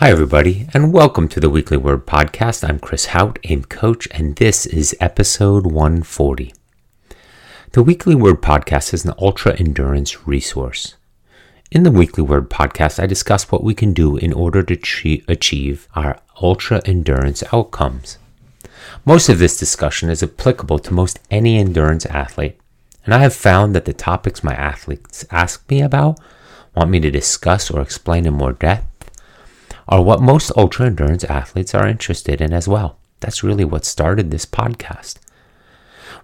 Hi, everybody, and welcome to the Weekly Word Podcast. I'm Chris Hauth, AIM Coach, and this is episode 140. The Weekly Word Podcast is an ultra endurance resource. In the Weekly Word Podcast, I discuss what we can do in order to achieve our ultra endurance outcomes. Most of this discussion is applicable to most any endurance athlete, and I have found that the topics my athletes ask me about, want me to discuss or explain in more depth, are what most ultra endurance athletes are interested in as well. That's really what started this podcast.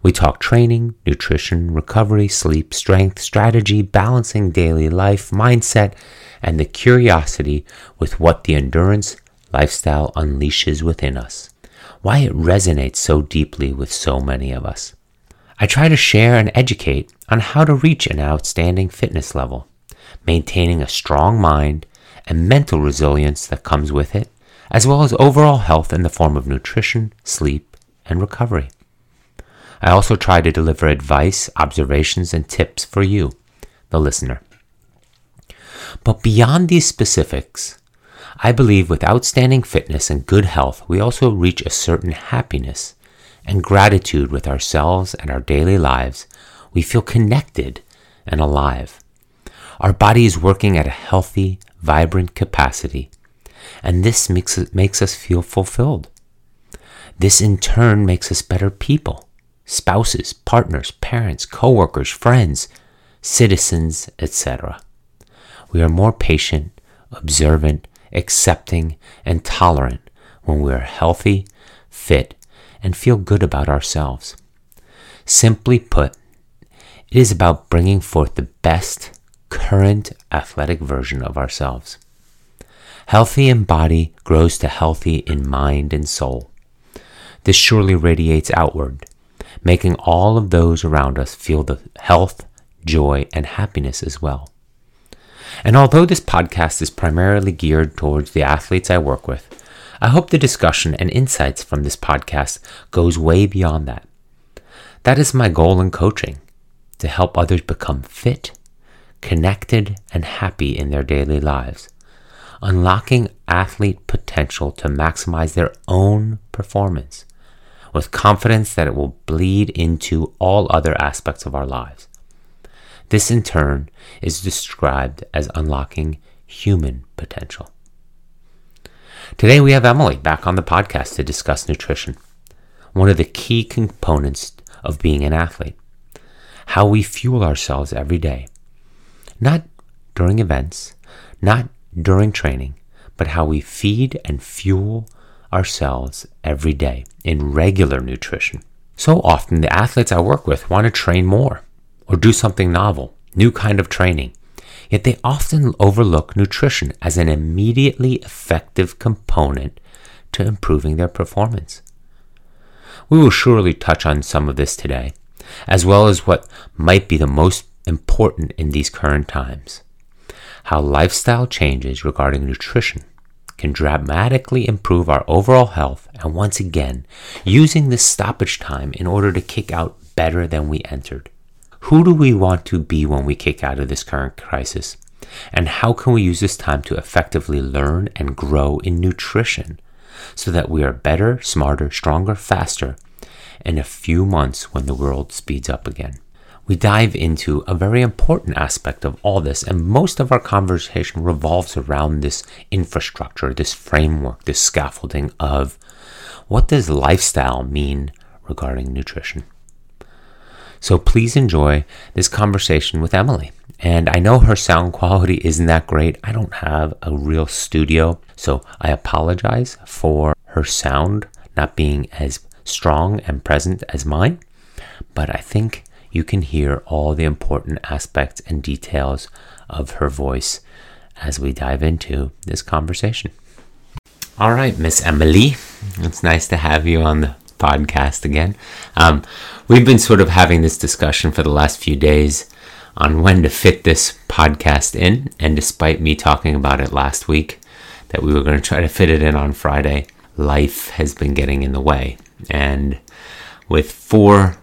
We talk training, nutrition, recovery, sleep, strength, strategy, balancing daily life, mindset, and the curiosity with what the endurance lifestyle unleashes within us. Why it resonates so deeply with so many of us. I try to share and educate on how to reach an outstanding fitness level, maintaining a strong mind and mental resilience that comes with it, as well as overall health in the form of nutrition, sleep, and recovery. I also try to deliver advice, observations, and tips for you, the listener. But beyond these specifics, I believe with outstanding fitness and good health, we also reach a certain happiness and gratitude with ourselves and our daily lives. We feel connected and alive. Our body is working at a healthy, vibrant capacity, and this makes, makes us feel fulfilled. This in turn makes us better people, spouses, partners, parents, coworkers, friends, citizens, etc. We are more patient, observant, accepting, and tolerant when we are healthy, fit, and feel good about ourselves. Simply put, it is about bringing forth the best current athletic version of ourselves. Healthy in body grows to healthy in mind and soul. This surely radiates outward, making all of those around us feel the health, joy, and happiness as well. And although this podcast is primarily geared towards the athletes I work with, I hope the discussion and insights from this podcast goes way beyond that. That is my goal in coaching, to help others become fit, connected, and happy in their daily lives, unlocking athlete potential to maximize their own performance with confidence that it will bleed into all other aspects of our lives. This, in turn, is described as unlocking human potential. Today, we have Emilee back on the podcast to discuss nutrition, one of the key components of being an athlete, how we fuel ourselves every day not during events, not during training, but how we feed and fuel ourselves every day in regular nutrition. So often, the athletes I work with want to train more or do something novel, new kind of training. Yet they often overlook nutrition as an immediately effective component to improving their performance. We will surely touch on some of this today, as well as what might be the most important in these current times. How lifestyle changes regarding nutrition can dramatically improve our overall health, and once again, using this stoppage time in order to kick out better than we entered. Who do we want to be when we kick out of this current crisis? And how can we use this time to effectively learn and grow in nutrition so that we are better, smarter, stronger, faster in a few months when the world speeds up again? We dive into a very important aspect of all this, and most of our conversation revolves around this infrastructure, this framework, this scaffolding of what does lifestyle mean regarding nutrition. So please enjoy this conversation with Emilee. And I know her sound quality isn't that great. I don't have a real studio, so I apologize for her sound not being as strong and present as mine. But I think you can hear all the important aspects and details of her voice as we dive into this conversation. All right, Miss Emilee, it's nice to have you on the podcast again. Um, we've been sort of having this discussion for the last few days on when to fit this podcast in, and despite me talking about it last week, that we were going to try to fit it in on Friday, life has been getting in the way. And with four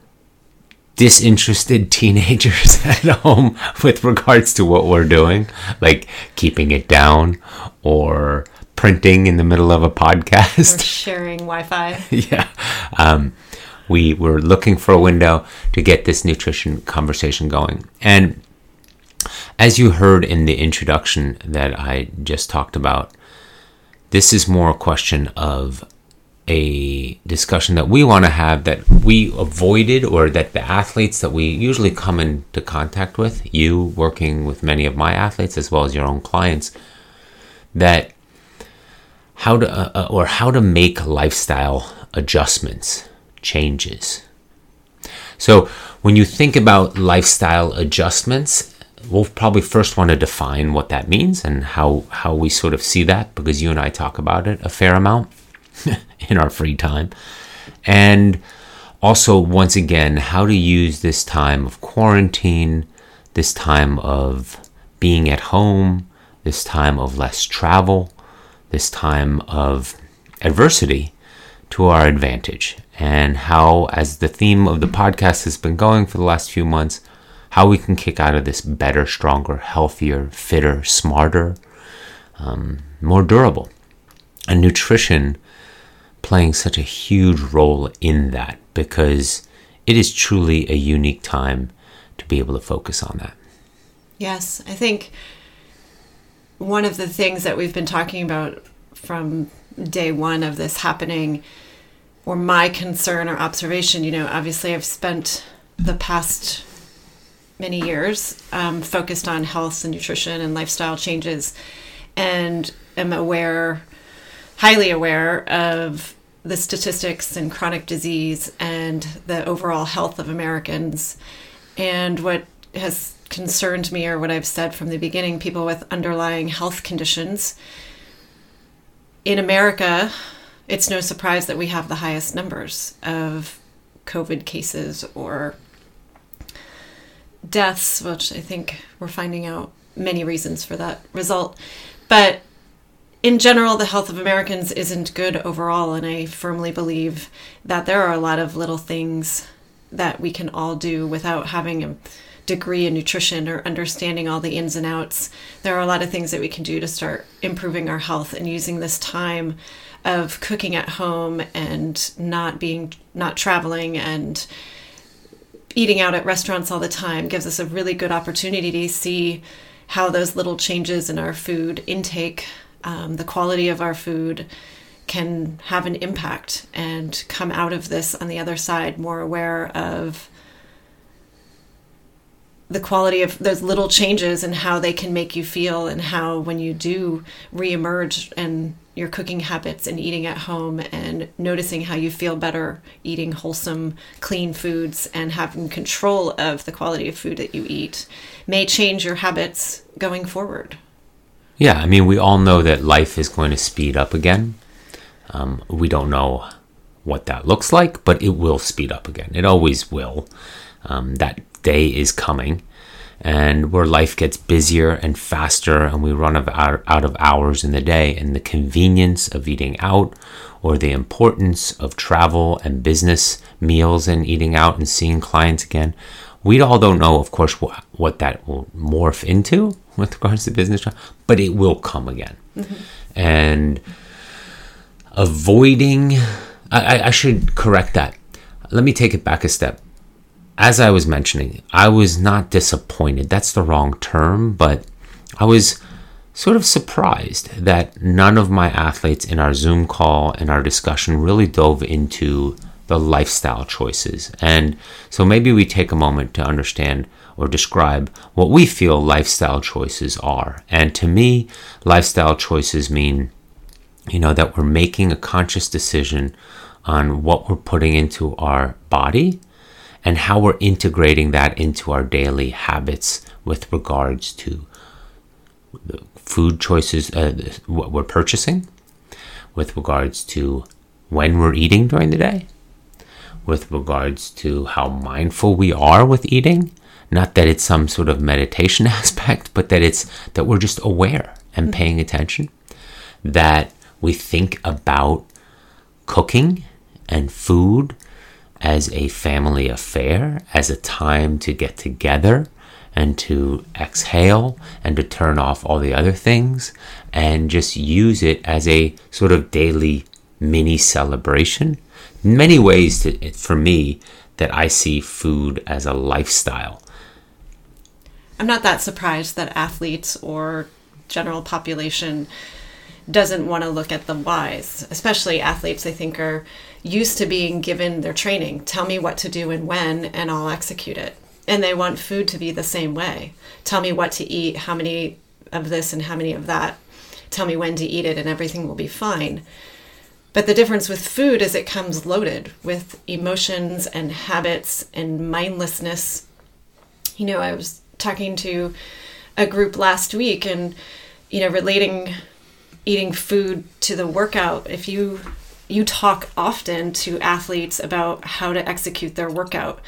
disinterested teenagers at home with regards to what we're doing, like keeping it down or printing in the middle of a Or podcast. sharing Wi-Fi. yeah. Um, we were looking for a window to get this nutrition conversation going. And as you heard in the introduction that I just talked about, this is more a question of a discussion that we want to have that we avoided or that the athletes that we usually come into contact with, you working with many of my athletes as well as your own clients, that how to uh, uh, or how to make lifestyle adjustments, changes. So when you think about lifestyle adjustments, we'll probably first want to define what that means and how how we sort of see that because you and I talk about it a fair amount in our free time. And also once again, how to use this time of quarantine, this time of being at home, this time of less travel, this time of adversity to our advantage and how as the theme of the podcast has been going for the last few months how we can kick out of this better stronger healthier fitter smarter um, more durable and nutrition playing such a huge role in that because it is truly a unique time to be able to focus on that. Yes, I think one of the things that we've been talking about from day one of this happening, or my concern or observation, you know, obviously I've spent the past many years um, focused on health and nutrition and lifestyle changes, and am aware, highly aware of the statistics and chronic disease and the overall health of Americans. And what has concerned me, or what I've said from the beginning, people with underlying health conditions. In America, it's no surprise that we have the highest numbers of COVID cases or deaths, which I think we're finding out many reasons for that result. But in general, the health of Americans isn't good overall, and I firmly believe that there are a lot of little things that we can all do without having a degree in nutrition or understanding all the ins and outs. There are a lot of things that we can do to start improving our health and using this time of cooking at home and not being not traveling and eating out at restaurants all the time gives us a really good opportunity to see how those little changes in our food intake, um, the quality of our food, can have an impact and come out of this on the other side more aware of the quality of those little changes and how they can make you feel and how when you do reemerge and your cooking habits and eating at home and noticing how you feel better eating wholesome clean foods and having control of the quality of food that you eat may change your habits going forward Yeah, I mean, we all know that life is going to speed up again. Um, we don't know what that looks like, but it will speed up again. It always will. Um, that day is coming, and where life gets busier and faster, and we run out, out of hours in the day, and the convenience of eating out, or the importance of travel and business meals and eating out and seeing clients again. We all don't know, of course, wh- what that will morph into with regards to business, tra- but it will come again. Mm-hmm. And avoiding, I, I- I should correct that. Let me take it back a step. As I was mentioning, I was not disappointed. That's the wrong term, but I was sort of surprised that none of my athletes in our Zoom call and our discussion really dove into the lifestyle choices. And so maybe we take a moment to understand or describe what we feel lifestyle choices are. And to me, lifestyle choices mean, you know, that we're making a conscious decision on what we're putting into our body and how we're integrating that into our daily habits with regards to the food choices, uh, what we're purchasing, with regards to when we're eating during the day, with regards to how mindful we are with eating. Not that it's some sort of meditation aspect, but that it's that we're just aware and mm-hmm. paying attention, that we think about cooking and food as a family affair, as a time to get together and to exhale and to turn off all the other things and just use it as a sort of daily mini celebration. Many ways to, for me that I see food as a lifestyle. I'm not that surprised that athletes or general population doesn't want to look at the whys, especially athletes I think are used to being given their training. Tell me what to do and when, and I'll execute it. And they want food to be the same way. Tell me what to eat, how many of this and how many of that. Tell me when to eat it, and everything will be fine. But the difference with food is it comes loaded with emotions and habits and mindlessness. You know, I was talking to a group last week and, you know, relating eating food to the workout. If you you talk often to athletes about how to execute their workout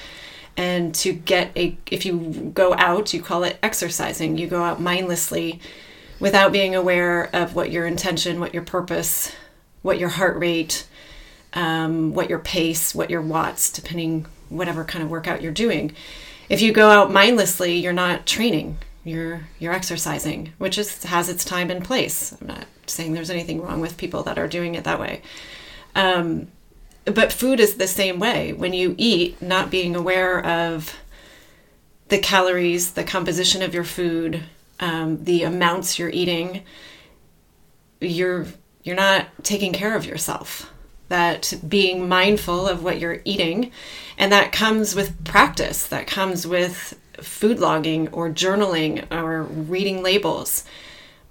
and to get a if you go out you call it exercising you go out mindlessly without being aware of what your intention what your purpose what your heart rate um, what your pace what your watts depending whatever kind of workout you're doing if you go out mindlessly you're not training you're you're exercising which is has its time and place i'm not saying there's anything wrong with people that are doing it that way um, but food is the same way. When you eat, not being aware of the calories, the composition of your food, um, the amounts you're eating, you're you're not taking care of yourself. That being mindful of what you're eating, and that comes with practice. That comes with food logging or journaling or reading labels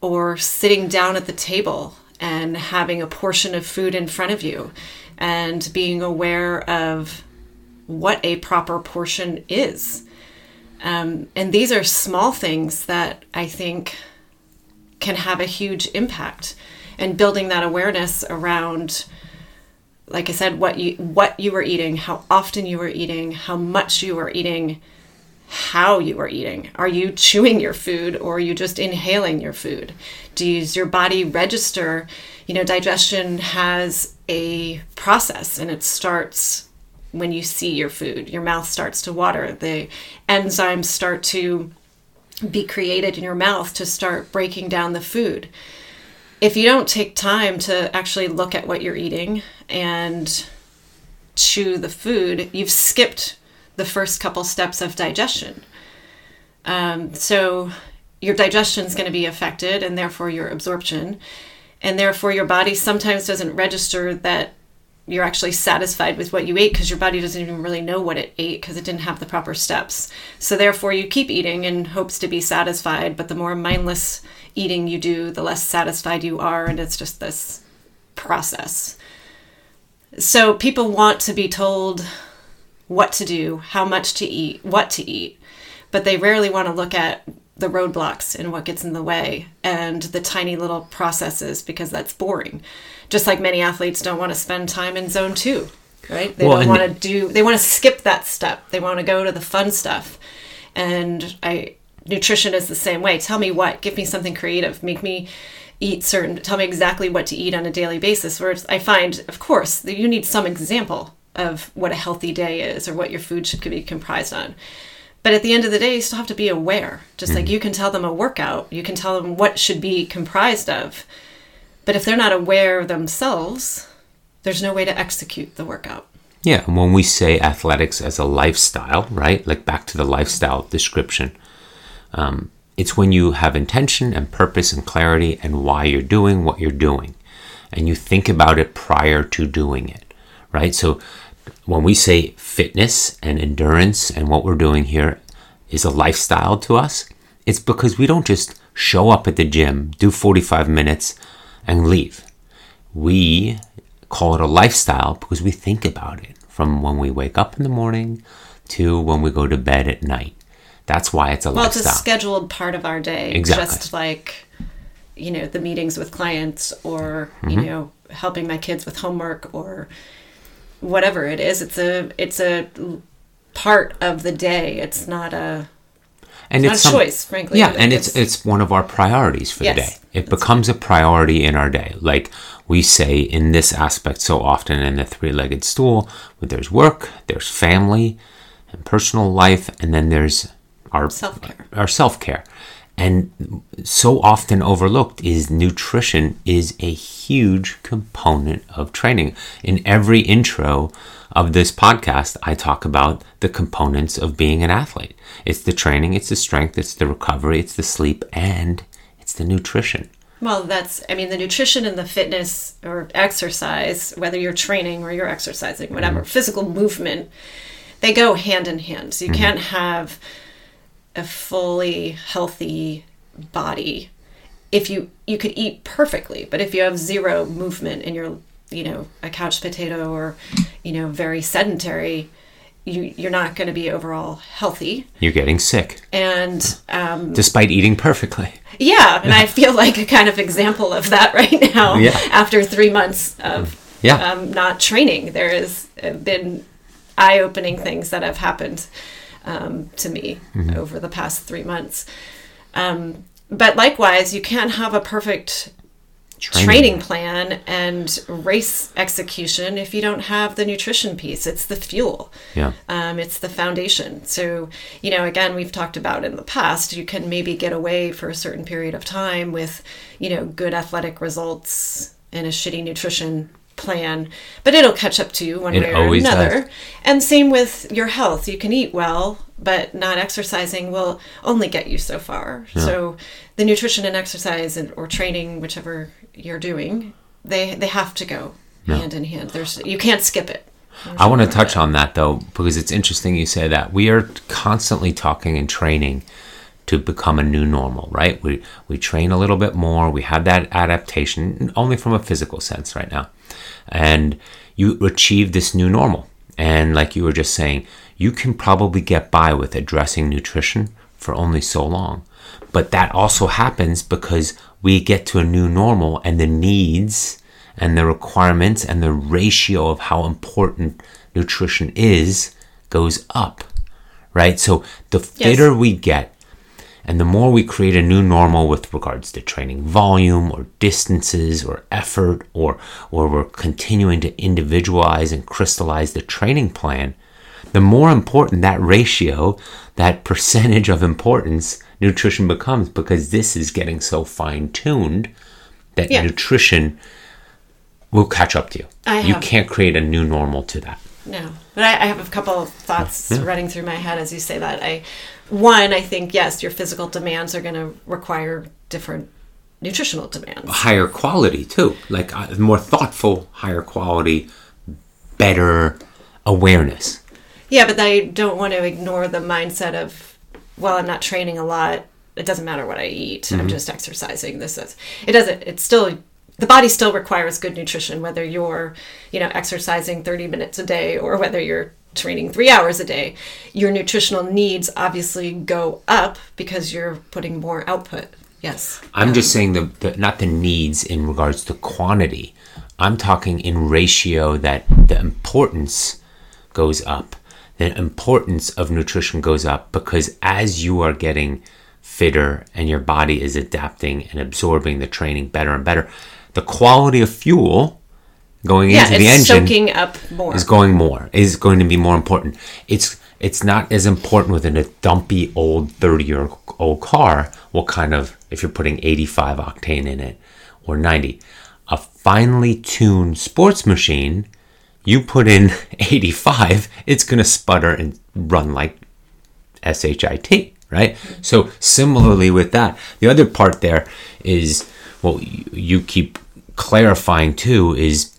or sitting down at the table and having a portion of food in front of you and being aware of what a proper portion is. Um, and these are small things that I think can have a huge impact. And building that awareness around, like I said, what you what you were eating, how often you were eating, how much you were eating, how you are eating. Are you chewing your food or are you just inhaling your food? Does your body register? You know, digestion has a process and it starts when you see your food. Your mouth starts to water. The enzymes start to be created in your mouth to start breaking down the food. If you don't take time to actually look at what you're eating and chew the food, you've skipped the first couple steps of digestion. Um, so your digestion is going to be affected and therefore your absorption. And therefore your body sometimes doesn't register that you're actually satisfied with what you ate because your body doesn't even really know what it ate because it didn't have the proper steps. So therefore you keep eating in hopes to be satisfied, but the more mindless eating you do, the less satisfied you are and it's just this process. So people want to be told what to do, how much to eat, what to eat, but they rarely want to look at the roadblocks and what gets in the way and the tiny little processes because that's boring. Just like many athletes don't want to spend time in zone two, right? They well, don't want to do, they want to skip that step. They want to go to the fun stuff. And I, nutrition is the same way. Tell me what, give me something creative, make me eat certain, tell me exactly what to eat on a daily basis. Where I find, of course, that you need some example of what a healthy day is or what your food should be comprised on. But at the end of the day, you still have to be aware. Just mm-hmm. like you can tell them a workout, you can tell them what should be comprised of. But if they're not aware themselves, there's no way to execute the workout. Yeah, and when we say athletics as a lifestyle, right? Like back to the lifestyle description, um, it's when you have intention and purpose and clarity and why you're doing what you're doing. And you think about it prior to doing it, right? So when we say fitness and endurance and what we're doing here is a lifestyle to us, it's because we don't just show up at the gym, do 45 minutes, and leave. We call it a lifestyle because we think about it from when we wake up in the morning to when we go to bed at night. That's why it's a well, lifestyle. Well, it's a scheduled part of our day. Exactly. Just like, you know, the meetings with clients or, mm-hmm. you know, helping my kids with homework or whatever it is. It's a it's a part of the day. It's not a and it's, it's not a choice, frankly. Yeah, and it's, it's, it's one of our priorities for yes, the day. It becomes a priority in our day. Like we say in this aspect so often in the three-legged stool, there's work, there's family and personal life, and then there's our Self-care. our self-care. And so often overlooked is nutrition is a huge component of training. In every intro of this podcast, I talk about the components of being an athlete. It's the training, it's the strength, it's the recovery, it's the sleep, and it's the nutrition. Well, that's, I mean, the nutrition and the fitness or exercise, whether you're training or you're exercising, whatever, mm-hmm. physical movement, they go hand in hand. So you mm-hmm. can't have a fully healthy body if you you could eat perfectly but if you have zero movement and you're you know a couch potato or you know very sedentary you you're not going to be overall healthy You're getting sick and um, despite eating perfectly. yeah and i feel like a kind of example of that right now Yeah. after three months of Yeah. um, not training there has been eye-opening things that have happened um, to me Mm-hmm. over the past three months um, but likewise you can't have a perfect Training. training plan and race execution if you don't have the nutrition piece it's the fuel Yeah. um, it's the foundation so you know again we've talked about in the past you can maybe get away for a certain period of time with you know good athletic results and a shitty nutrition plan but it'll catch up to you one It way or another does. and same with your health. You can eat well but not exercising will only get you so far. So the nutrition and exercise and, or training whichever you're doing they they have to go hand in hand. There's you can't skip it. I want to touch on that though, because it's interesting you say that. We are constantly talking and training to become a new normal, right? We we train a little bit more. We have that adaptation only from a physical sense right now, and you achieve this new normal. And like you were just saying, you can probably get by with addressing nutrition for only so long, but that also happens because we get to a new normal and the needs and the requirements and the ratio of how important nutrition is goes up, right? So the fitter we get, and the more we create a new normal with regards to training volume or distances or effort or or we're continuing to individualize and crystallize the training plan, the more important that ratio, that percentage of importance nutrition becomes because this is getting so fine tuned that Yeah. nutrition will catch up to you. I you have- can't create a new normal to that. No, but I, I have a couple of thoughts running through my head as you say that. I, one, I think yes, your physical demands are going to require different nutritional demands. higher quality too like uh, more thoughtful higher quality better awareness Yeah, but I don't want to ignore the mindset of, well, I'm not training a lot. It doesn't matter what I eat. I'm just exercising. This is it. Doesn't. It's still the body still requires good nutrition, whether you're you know exercising 30 minutes a day or whether you're training three hours a day. Your nutritional needs obviously go up because you're putting more output. Yes. i'm just saying the, the not the needs in regards to quantity i'm talking in ratio that the importance goes up the importance of nutrition goes up because as you are getting fitter and your body is adapting and absorbing the training better and better the quality of fuel going Yeah, into the engine soaking up more. is going more is going to be more important. It's it's not as important within a dumpy old 30 year old car what kind of if you're putting 85 octane in it or 90 a finely tuned sports machine you put in 85 it's going to sputter and run like shit right? So similarly with that the other part there is well you, you keep clarifying too is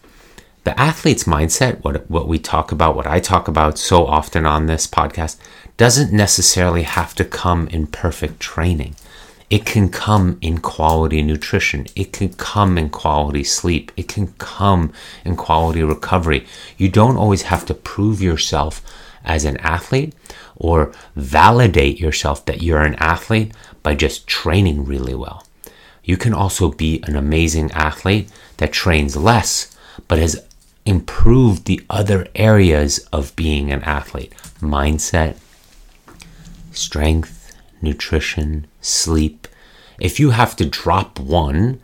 the athlete's mindset, what what we talk about, what I talk about so often on this podcast, doesn't necessarily have to come in perfect training. It can come in quality nutrition. It can come in quality sleep. It can come in quality recovery. You don't always have to prove yourself as an athlete or validate yourself that you're an athlete by just training really well. You can also be an amazing athlete that trains less, but has improved the other areas of being an athlete mindset, strength, nutrition, sleep. If you have to drop one,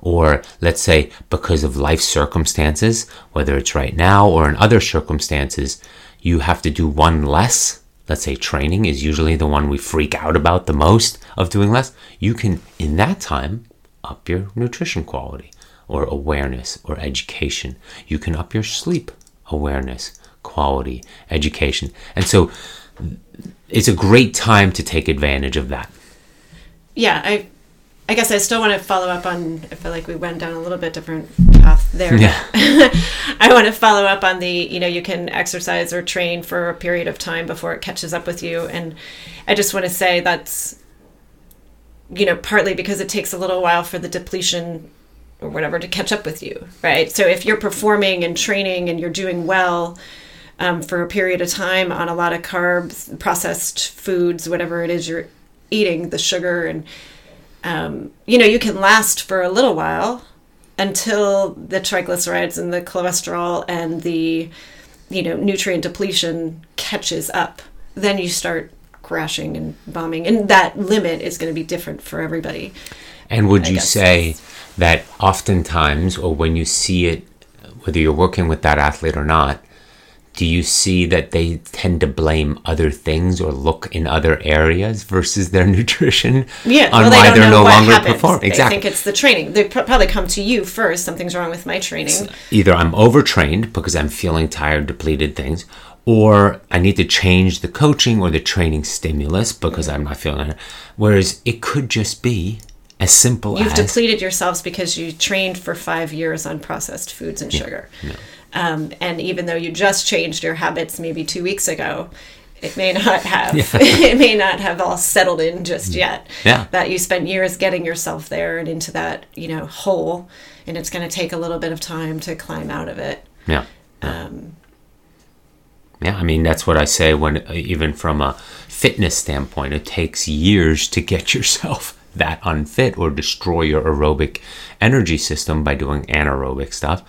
or let's say because of life circumstances, whether it's right now or in other circumstances, you have to do one less let's say training is usually the one we freak out about the most of doing less, you can, in that time, up your nutrition quality or awareness or education. You can up your sleep awareness, quality, education. And so it's a great time to take advantage of that. Yeah, I I guess I still want to follow up on I feel like we went down a little bit different path there. Yeah. I want to follow up on the, you know, you can exercise or train for a period of time before it catches up with you and I just want to say that's you know, partly because it takes a little while for the depletion or whatever to catch up with you, right? So if you're performing and training and you're doing well um, for a period of time on a lot of carbs, processed foods, whatever it is you're eating, the sugar, and um, you know, you can last for a little while until the triglycerides and the cholesterol and the you know nutrient depletion catches up. Then you start crashing and bombing, and that limit is going to be different for everybody. And would I you guess say that oftentimes, or when you see it, whether you're working with that athlete or not, do you see that they tend to blame other things or look in other areas versus their nutrition Yeah, on well, they why don't they're know no what longer happens. performing? They Exactly. think it's the training. They pr- probably come to you first. Something's wrong with my training. Either I'm overtrained because I'm feeling tired, depleted things, or I need to change the coaching or the training stimulus because I'm not feeling it. Whereas it could just be as simple You've as depleted yourselves because you trained for five years on processed foods and sugar. Um, and even though you just changed your habits maybe two weeks ago, it may not have it may not have all settled in just yet. Mm. Yeah. That you spent years getting yourself there and into that, you know, hole and it's gonna take a little bit of time to climb out of it. yeah. Um, Yeah, I mean that's what I say when even from a fitness standpoint, it takes years to get yourself that unfit or destroy your aerobic energy system by doing anaerobic stuff.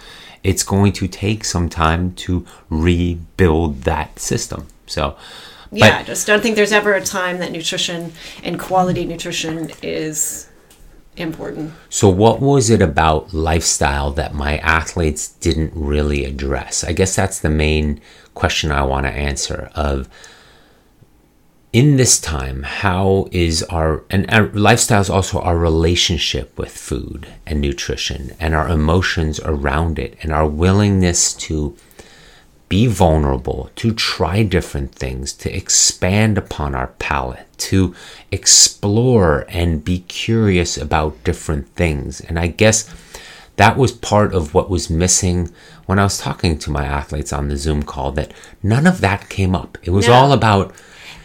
It's going to take some time to rebuild that system. So, Yeah, I but just don't think there's ever a time that nutrition and quality nutrition is important. so what was it about lifestyle that my athletes didn't really address? I guess that's the main question I want to answer of in this time, how is our and our lifestyle is also our relationship with food and nutrition and our emotions around it and our willingness to be vulnerable, to try different things, to expand upon our palate, to explore and be curious about different things. And I guess that was part of what was missing when I was talking to my athletes on the Zoom call that none of that came up. It was No. all about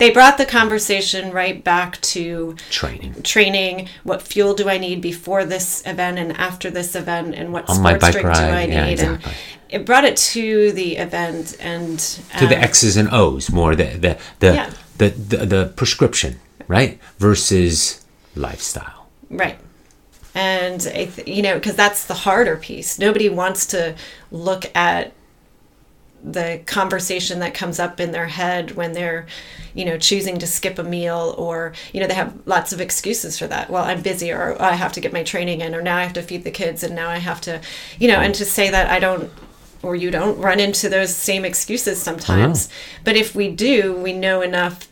They brought the conversation right back to training. training. What fuel do I need before this event and after this event, and what On sports drink do ride, I need? yeah, And it brought it to the event and to the um, X's and O's more the the the, Yeah. the, the, the prescription, right? Versus lifestyle. Right. And, I th- you know, because that's the harder piece. Nobody wants to look at the conversation that comes up in their head when they're, you know, choosing to skip a meal or, you know, they have lots of excuses for that. Well, I'm busy or I have to get my training in or now I have to feed the kids and now I have to, you know, and to say that I don't or you don't run into those same excuses sometimes. But if we do, we know enough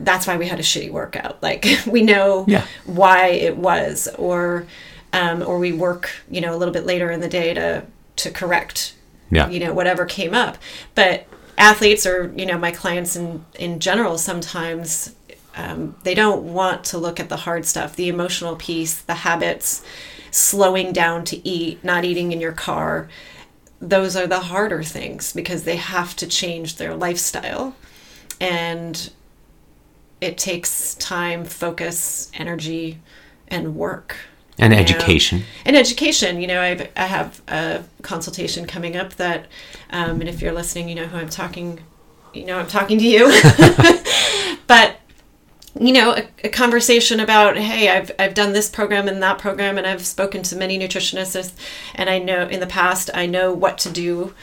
that's why we had a shitty workout. Like we know Yeah. why it was, or um, or we work, you know, a little bit later in the day to to correct, Yeah. you know, whatever came up. But athletes or you know my clients in in general sometimes um, they don't want to look at the hard stuff, the emotional piece, the habits, slowing down to eat, not eating in your car. Those are the harder things because they have to change their lifestyle. And it takes time, focus, energy, and work. And you know. education. And education. You know, I, I have a consultation coming up that, um, and if you're listening, you know who I'm talking. You know, I'm talking to you. but you know, a, a conversation about, hey, I've I've done this program and that program, and I've spoken to many nutritionists, and I know in the past I know what to do,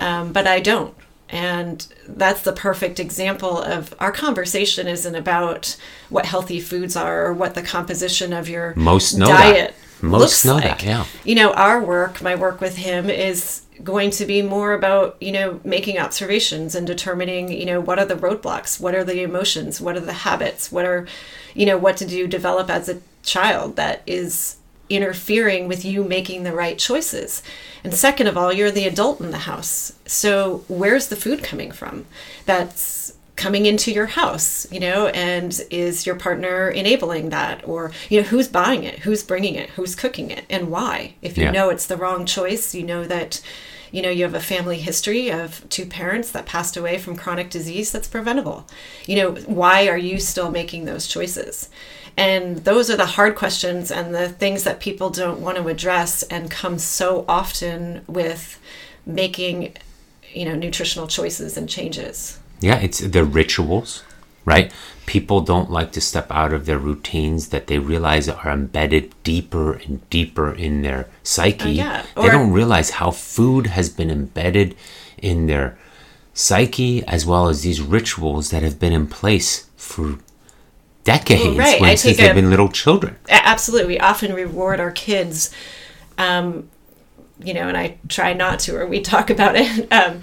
um, but I don't. And that's the perfect example of our conversation isn't about what healthy foods are or what the composition of your Most know diet. Most looks know like. that, yeah. You know, our work, my work with him is going to be more about, you know, making observations and determining, you know, what are the roadblocks? What are the emotions? What are the habits? What are, you know, what did you develop as a child that is interfering with you making the right choices? And second of all, you're the adult in the house. So where's the food coming from? That's coming into your house, you know, and is your partner enabling that? Or, you know, who's buying it? Who's bringing it? Who's cooking it? And why? If you Yeah. know it's the wrong choice, you know that, you know, you have a family history of two parents that passed away from chronic disease that's preventable. You know, why are you still making those choices? And those are the hard questions and the things that people don't want to address and come so often with making, you know, nutritional choices and changes. Yeah, it's the rituals, right? People don't like to step out of their routines that they realize are embedded deeper and deeper in their psyche. Oh, yeah. they don't realize how food has been embedded in their psyche as well as these rituals that have been in place for decades right. when, since they've a- been little children. Absolutely. We often reward our kids, um, you know, and I try not to, or we talk about it. Um,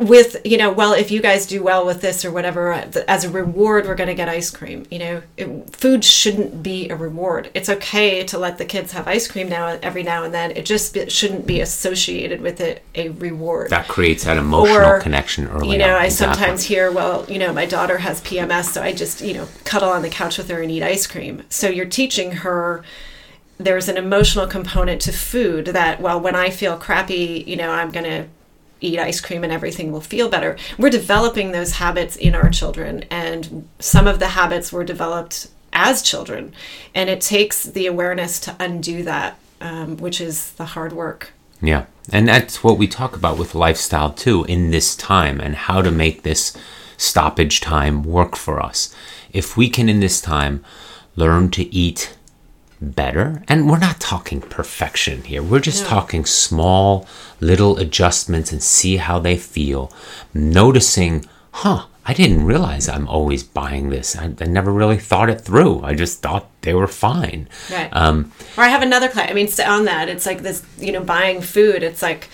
with you know well if you guys do well with this or whatever uh, as a reward we're going to get ice cream you know? It, food shouldn't be a reward. It's okay to let the kids have ice cream now every now and then. It just be, shouldn't be associated with it a reward. That creates that emotional Or, connection early you know on. i Exactly. sometimes hear well you know my daughter has pms so i just you know cuddle on the couch with her and eat ice cream. So you're teaching her there's an emotional component to food that well when i feel crappy you know i'm going to eat ice cream and everything will feel better we're developing those habits in our children and some of the habits were developed as children and it takes the awareness to undo that um, which is the hard work Yeah. And that's what we talk about with lifestyle too in this time and how to make this stoppage time work for us. If we can in this time learn to eat better, and we're not talking perfection here, we're just No. talking small little adjustments and see how they feel, noticing, huh. I didn't realize I'm always buying this. I, I never really thought it through. I just thought they were fine. Right. Um, Or I have another client. I mean, on that, it's like this, you know, buying food. It's like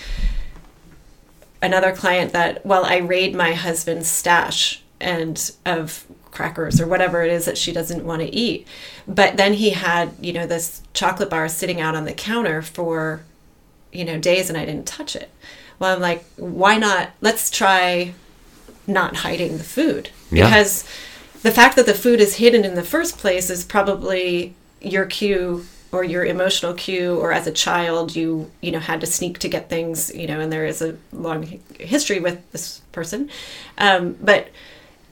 another client that, well, I raid my husband's stash and of crackers or whatever it is that she doesn't want to eat. But then he had, you know, this chocolate bar sitting out on the counter for, you know, days and I didn't touch it. Well, I'm like, why not? Let's try not hiding the food. Yeah. Because the fact that the food is hidden in the first place is probably your cue or your emotional cue or as a child you you know had to sneak to get things you know and there is a long history with this person um, but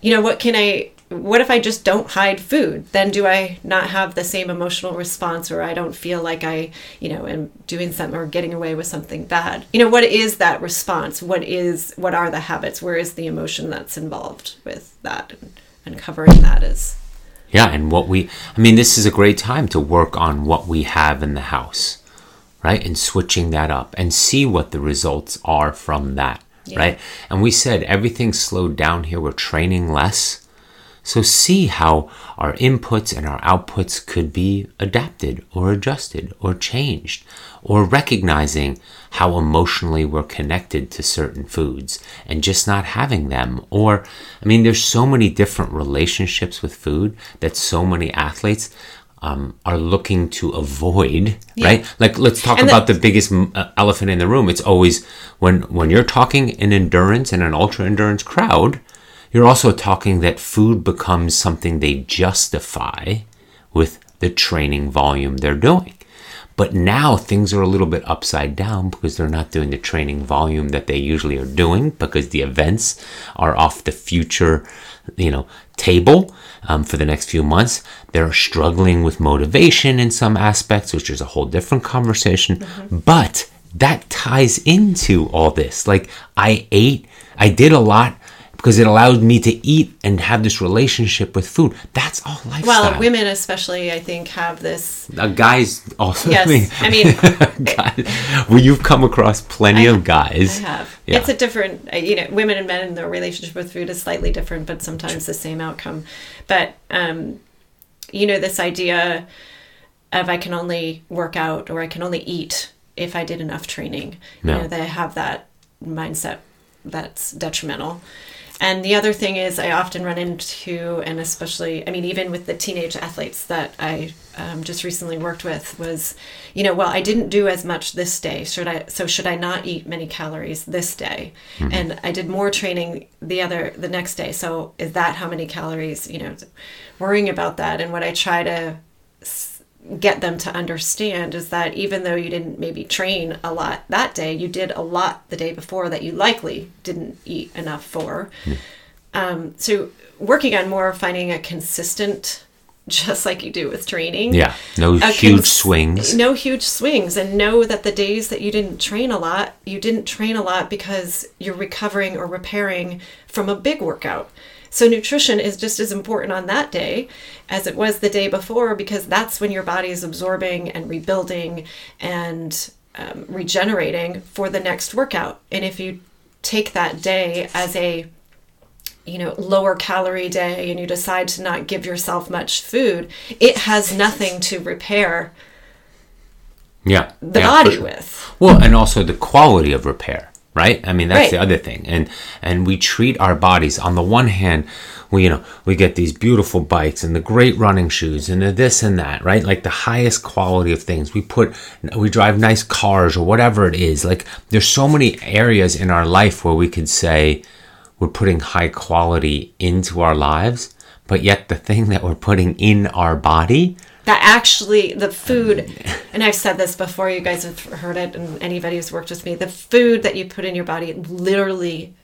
you know what can i what if i just don't hide food then do i not have the same emotional response or i don't feel like i you know am doing something or getting away with something bad you know what is that response what is what are the habits where is the emotion that's involved with that and uncovering that is Yeah, and what we, I mean, this is a great time to work on what we have in the house, right? And switching that up and see what the results are from that, Yeah. right? And we said everything's slowed down here, we're training less. So see how our inputs and our outputs could be adapted or adjusted or changed, or recognizing how emotionally we're connected to certain foods and just not having them. Or, I mean, there's so many different relationships with food that so many athletes um, are looking to avoid, right? Like, let's talk And about the biggest mm, uh, elephant in the room. It's always when when you're talking in endurance and an ultra endurance crowd, you're also talking that food becomes something they justify with the training volume they're doing. But now things are a little bit upside down because they're not doing the training volume that they usually are doing because the events are off the future, you know, table um, for the next few months. They're struggling with motivation in some aspects, which is a whole different conversation. But that ties into all this. Like I ate, I did a lot because it allowed me to eat and have this relationship with food. That's all lifestyle. well women especially i think have this Uh, guys also. Yes, I mean- guys, well, you've come across plenty of guys. I have. Yeah. It's a different, uh, you know, women and men and their relationship with food is slightly different, but sometimes the same outcome. But, um, you know, this idea of I can only work out or I can only eat if I did enough training. Yeah. You know, they have that mindset that's detrimental. And the other thing is, I often run into, and especially, I mean, even with the teenage athletes that I um, just recently worked with, was, you know, well, I didn't do as much this day. Should I? So should I not eat many calories this day? And I did more training the other the next day. So is that how many calories? You know, worrying about that. And what I try to get them to understand is that even though you didn't maybe train a lot that day, you did a lot the day before that you likely didn't eat enough for. Um, so working on more finding a consistent, just like you do with training. Yeah. No huge cons- swings. No huge swings, and know that the days that you didn't train a lot, you didn't train a lot because you're recovering or repairing from a big workout. So nutrition is just as important on that day as it was the day before because that's when your body is absorbing and rebuilding and um, regenerating for the next workout. And if you take that day as a you know lower calorie day and you decide to not give yourself much food it has nothing to repair Yeah. the yeah, body sure. with Well, and also the quality of repair, right? I mean, that's Right. the other thing. And and we treat our bodies on the one hand, we you know, we get these beautiful bikes and the great running shoes and the this and that, right? Like the highest quality of things. We put we drive nice cars or whatever it is. Like there's so many areas in our life where we could say we're putting high quality into our lives, but yet the thing that we're putting in our body that actually the food and i've said this before you guys have heard it and anybody who's worked with me the food that you put in your body literally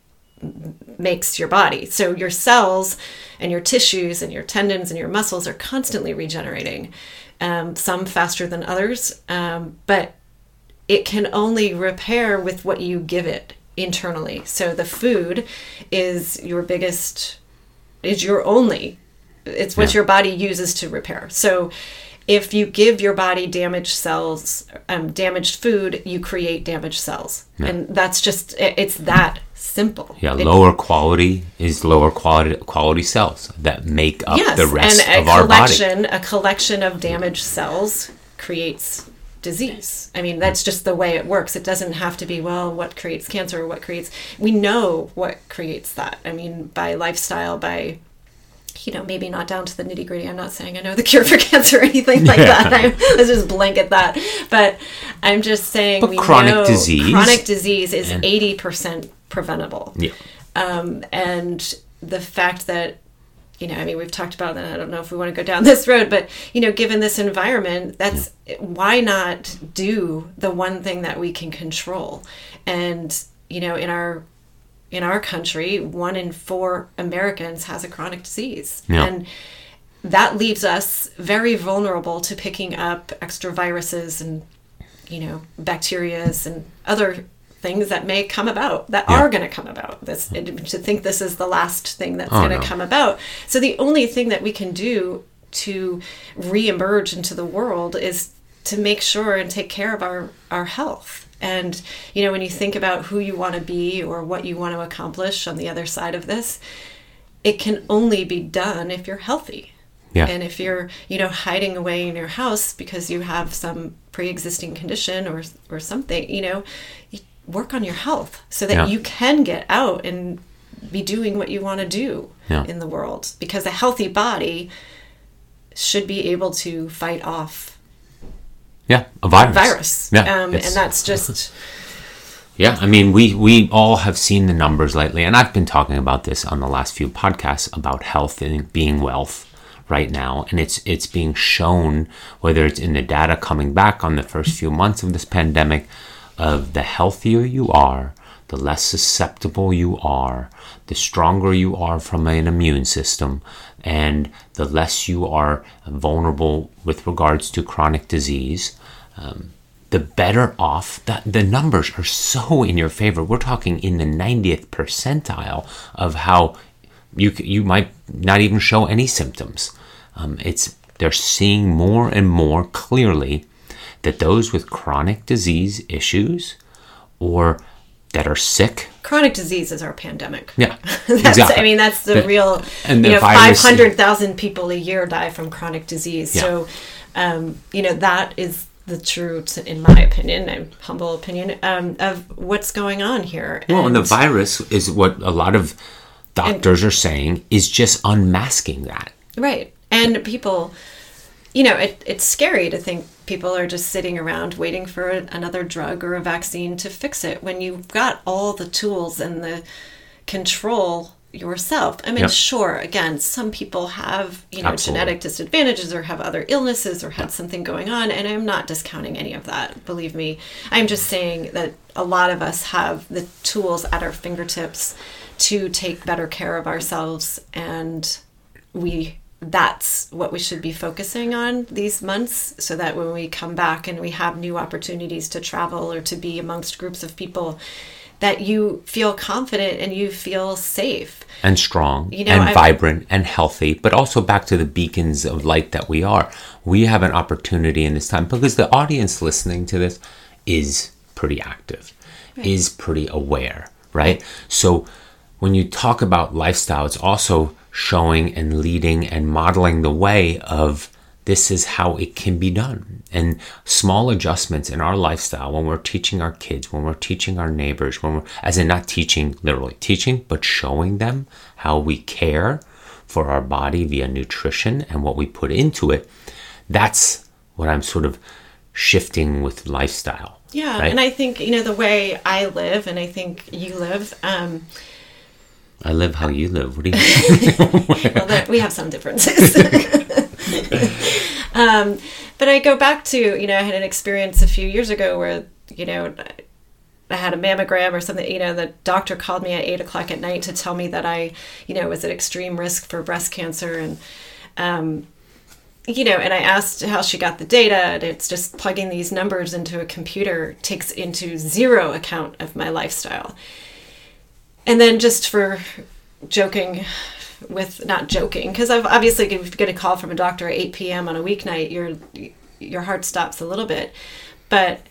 makes your body. So your cells and your tissues and your tendons and your muscles are constantly regenerating um, some faster than others um, but it can only repair with what you give it internally. So the food is your biggest is your only it's what Yeah. your body uses to repair. So if you give your body damaged cells um, damaged food you create damaged cells. And that's just, it's that simple. Yeah, It- lower quality is lower quality quality cells that make up yes the rest and a of our body. collection a collection of damaged cells creates disease. I mean that's just the way it works. It doesn't have to be well what creates cancer or what creates we know what creates that. I mean by lifestyle by you know, maybe not down to the nitty gritty. I'm not saying I know the cure for cancer or anything like that. I, let's just blanket that. But I'm just saying But we chronic know disease chronic disease is and- 80% preventable Yeah, um, and the fact that you know i mean we've talked about that i don't know if we want to go down this road but you know given this environment that's why not do the one thing that we can control and you know in our in our country one in four americans has a chronic disease Yeah. and that leaves us very vulnerable to picking up extra viruses and you know bacterias and other things that may come about that Yeah. are going to come about this to think this is the last thing that's Oh, going to no. come about so the only thing that we can do to re-emerge into the world is to make sure and take care of our our health and you know when you think about who you want to be or what you want to accomplish on the other side of this it can only be done if you're healthy Yeah. and if you're you know hiding away in your house because you have some pre-existing condition or or something you know you work on your health so that Yeah. you can get out and be doing what you want to do Yeah. in the world because a healthy body should be able to fight off yeah, a virus. virus Yeah, um, and that's just Yeah, I mean, we we all have seen the numbers lately, and I've been talking about this on the last few podcasts about health and being wealth right now, and it's it's being shown whether it's in the data coming back on the first few months of this pandemic, of the healthier you are, the less susceptible you are, the stronger you are from an immune system, and the less you are vulnerable with regards to chronic disease the better off that the numbers are so in your favor. We're talking in the 90th percentile of how you you might not even show any symptoms. Um, it's they're seeing more and more clearly that those with chronic disease issues or that are sick. Chronic disease is our pandemic Yeah, that's, exactly. I mean, that's the The- real. and the you know, virus- five hundred thousand people a year die from chronic disease. Yeah. So, um, you know, that is the truth, in my opinion, and humble opinion, um, of what's going on here. Well, and the virus is what a lot of doctors are saying is just unmasking that. Right. And people, you know, it, it's scary to think people are just sitting around waiting for another drug or a vaccine to fix it when you've got all the tools and the control yourself. I mean, Yep. sure, again, some people have, you know, Absolutely. genetic disadvantages or have other illnesses or had something going on, and I'm not discounting any of that, believe me. I'm just saying that a lot of us have the tools at our fingertips to take better care of ourselves and we that's what we should be focusing on these months so that when we come back and we have new opportunities to travel or to be amongst groups of people that you feel confident and you feel safe and strong You know, and I- vibrant and healthy, but also back to the beacons of light that we are. We have an opportunity in this time because the audience listening to this is pretty active, is pretty aware, right? So when you talk about lifestyle, it's also showing and leading and modeling the way of this is how it can be done. And small adjustments in our lifestyle when we're teaching our kids, when we're teaching our neighbors, when we're, as in not teaching, literally teaching, but showing them how we care for our body via nutrition and what we put into it. That's what I'm sort of shifting with lifestyle. yeah right? and i think you know the way i live and i think you live um I live how you live. What do you well, there, we have some differences. um, but I go back to, you know, I had an experience a few years ago where, you know, I had a mammogram or something, you know, the doctor called me at eight o'clock at night to tell me that I, you know, was at extreme risk for breast cancer. And, um, you know, and I asked how she got the data, and it's just plugging these numbers into a computer takes into zero account of my lifestyle. And then just for joking with not joking because I've obviously if you get a call from a doctor at 8 p.m. on a weeknight your your heart stops a little bit but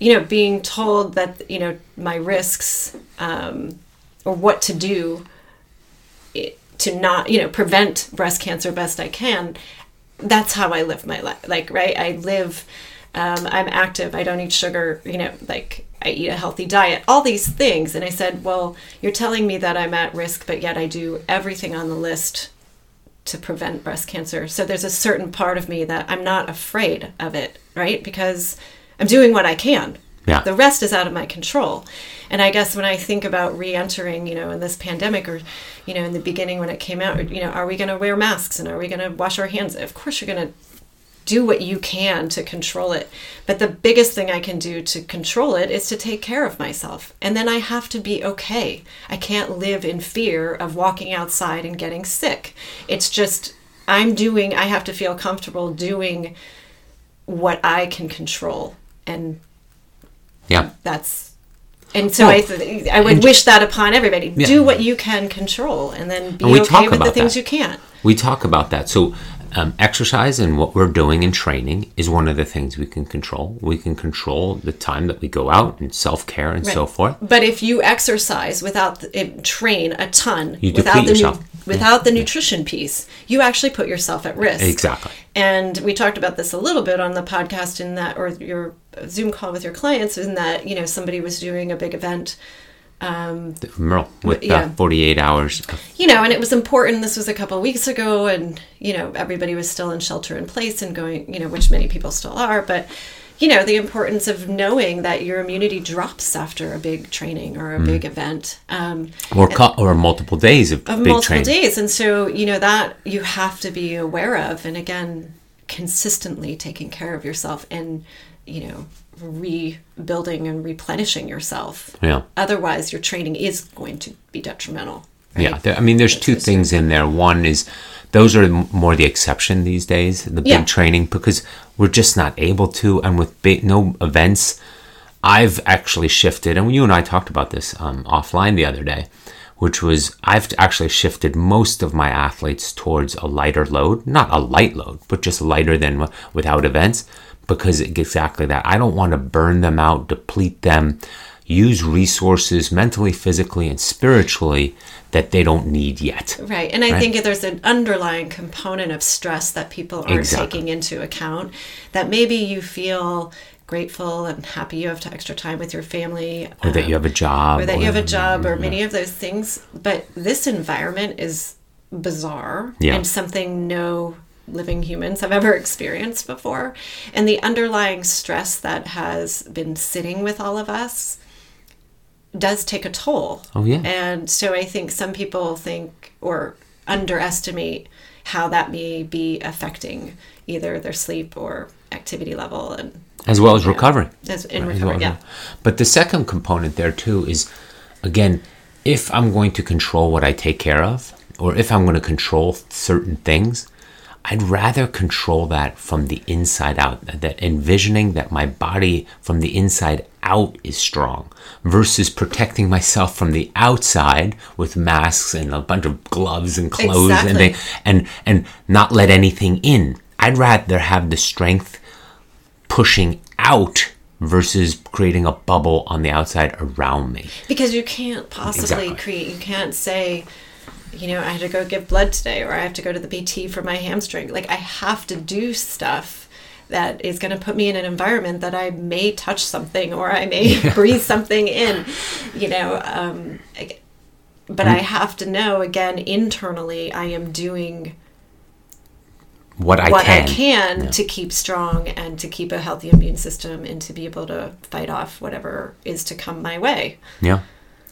you know being told that you know my risks um, or what to do to not you know prevent breast cancer best I can that's how I live my life like right I live um, I'm active I don't eat sugar you know like I eat a healthy diet all these things. And I said well you're telling me that I'm at risk but yet I do everything on the list to prevent breast cancer. So there's a certain part of me that I'm not afraid of it right? Because I'm doing what I can. Yeah. the rest is out of my control. And i guess when i think about re-entering you know in this pandemic or you know in the beginning when it came out you know are we going to wear masks and are we going to wash our hands? Of course you're going to do what you can to control it but the biggest thing i can do to control it is to take care of myself and then i have to be okay i can't live in fear of walking outside and getting sick it's just i'm doing i have to feel comfortable doing what i can control and Yeah. that's and so I, th- I would wish that upon everybody. Yeah. Do what you can control, and then be And we okay talk with the things that. you can't. We talk about that. So, um, exercise and what we're doing in training is one of the things we can control. We can control the time that we go out and self care and so forth. But if you exercise without the, it, train a ton You without the without the nutrition piece, you actually put yourself at risk. Exactly. And we talked about this a little bit on the podcast in that, or your Zoom call with your clients, in that you know somebody was doing a big event Merle, with Yeah. uh, 48 hours. of- you know, and it was important. This was a couple of weeks ago, and you know, everybody was still in shelter in place and going, you know, which many people still are. But you know, the importance of knowing that your immunity drops after a big training or a Mm. big event, um, Or, co- or multiple days of, of big multiple training. days, and so you know that you have to be aware of, and again, consistently taking care of yourself, and you know, rebuilding and replenishing yourself. Yeah. Otherwise, your training is going to be detrimental. right? Yeah, there, I mean, there's two things in there. One is those are more the exception these days, the big Yeah. training, because we're just not able to. And with big, no events, I've actually shifted, and you and I talked about this um, offline the other day, which was I've actually shifted most of my athletes towards a lighter load, not a light load, but just lighter than without events, because it- exactly that. I don't want to burn them out, deplete them, use resources mentally, physically, and spiritually that they don't need yet. Right. And I Right. think there's an underlying component of stress that people aren't Exactly. taking into account. That maybe you feel grateful and happy you have extra time with your family. Or that you have a job. or that you have a job or yeah. many of those things. But this environment is bizarre Yeah. and something no living humans have ever experienced before. And the underlying stress that has been sitting with all of us does take a toll. Oh, yeah. And so I think some people think or underestimate how that may be affecting either their sleep or activity level and as well as recovery. as in As recovery. well, Yeah. But the second component there too is, again, if I'm going to control what I take care of, or if I'm going to control certain things, I'd rather control that from the inside out. That envisioning that my body from the inside out is strong versus protecting myself from the outside with masks and a bunch of gloves and clothes and they, and and not let anything in. I'd rather have the strength pushing out versus creating a bubble on the outside around me. Because you can't possibly Exactly. create, you can't say, you know, I had to go give blood today or I have to go to the PT for my hamstring. Like, I have to do stuff that is going to put me in an environment that I may touch something or I may breathe something in, you know. Um, but Mm. I have to know, again, internally, I am doing What I what can. I can to keep strong and to keep a healthy immune system and to be able to fight off whatever is to come my way. Yeah.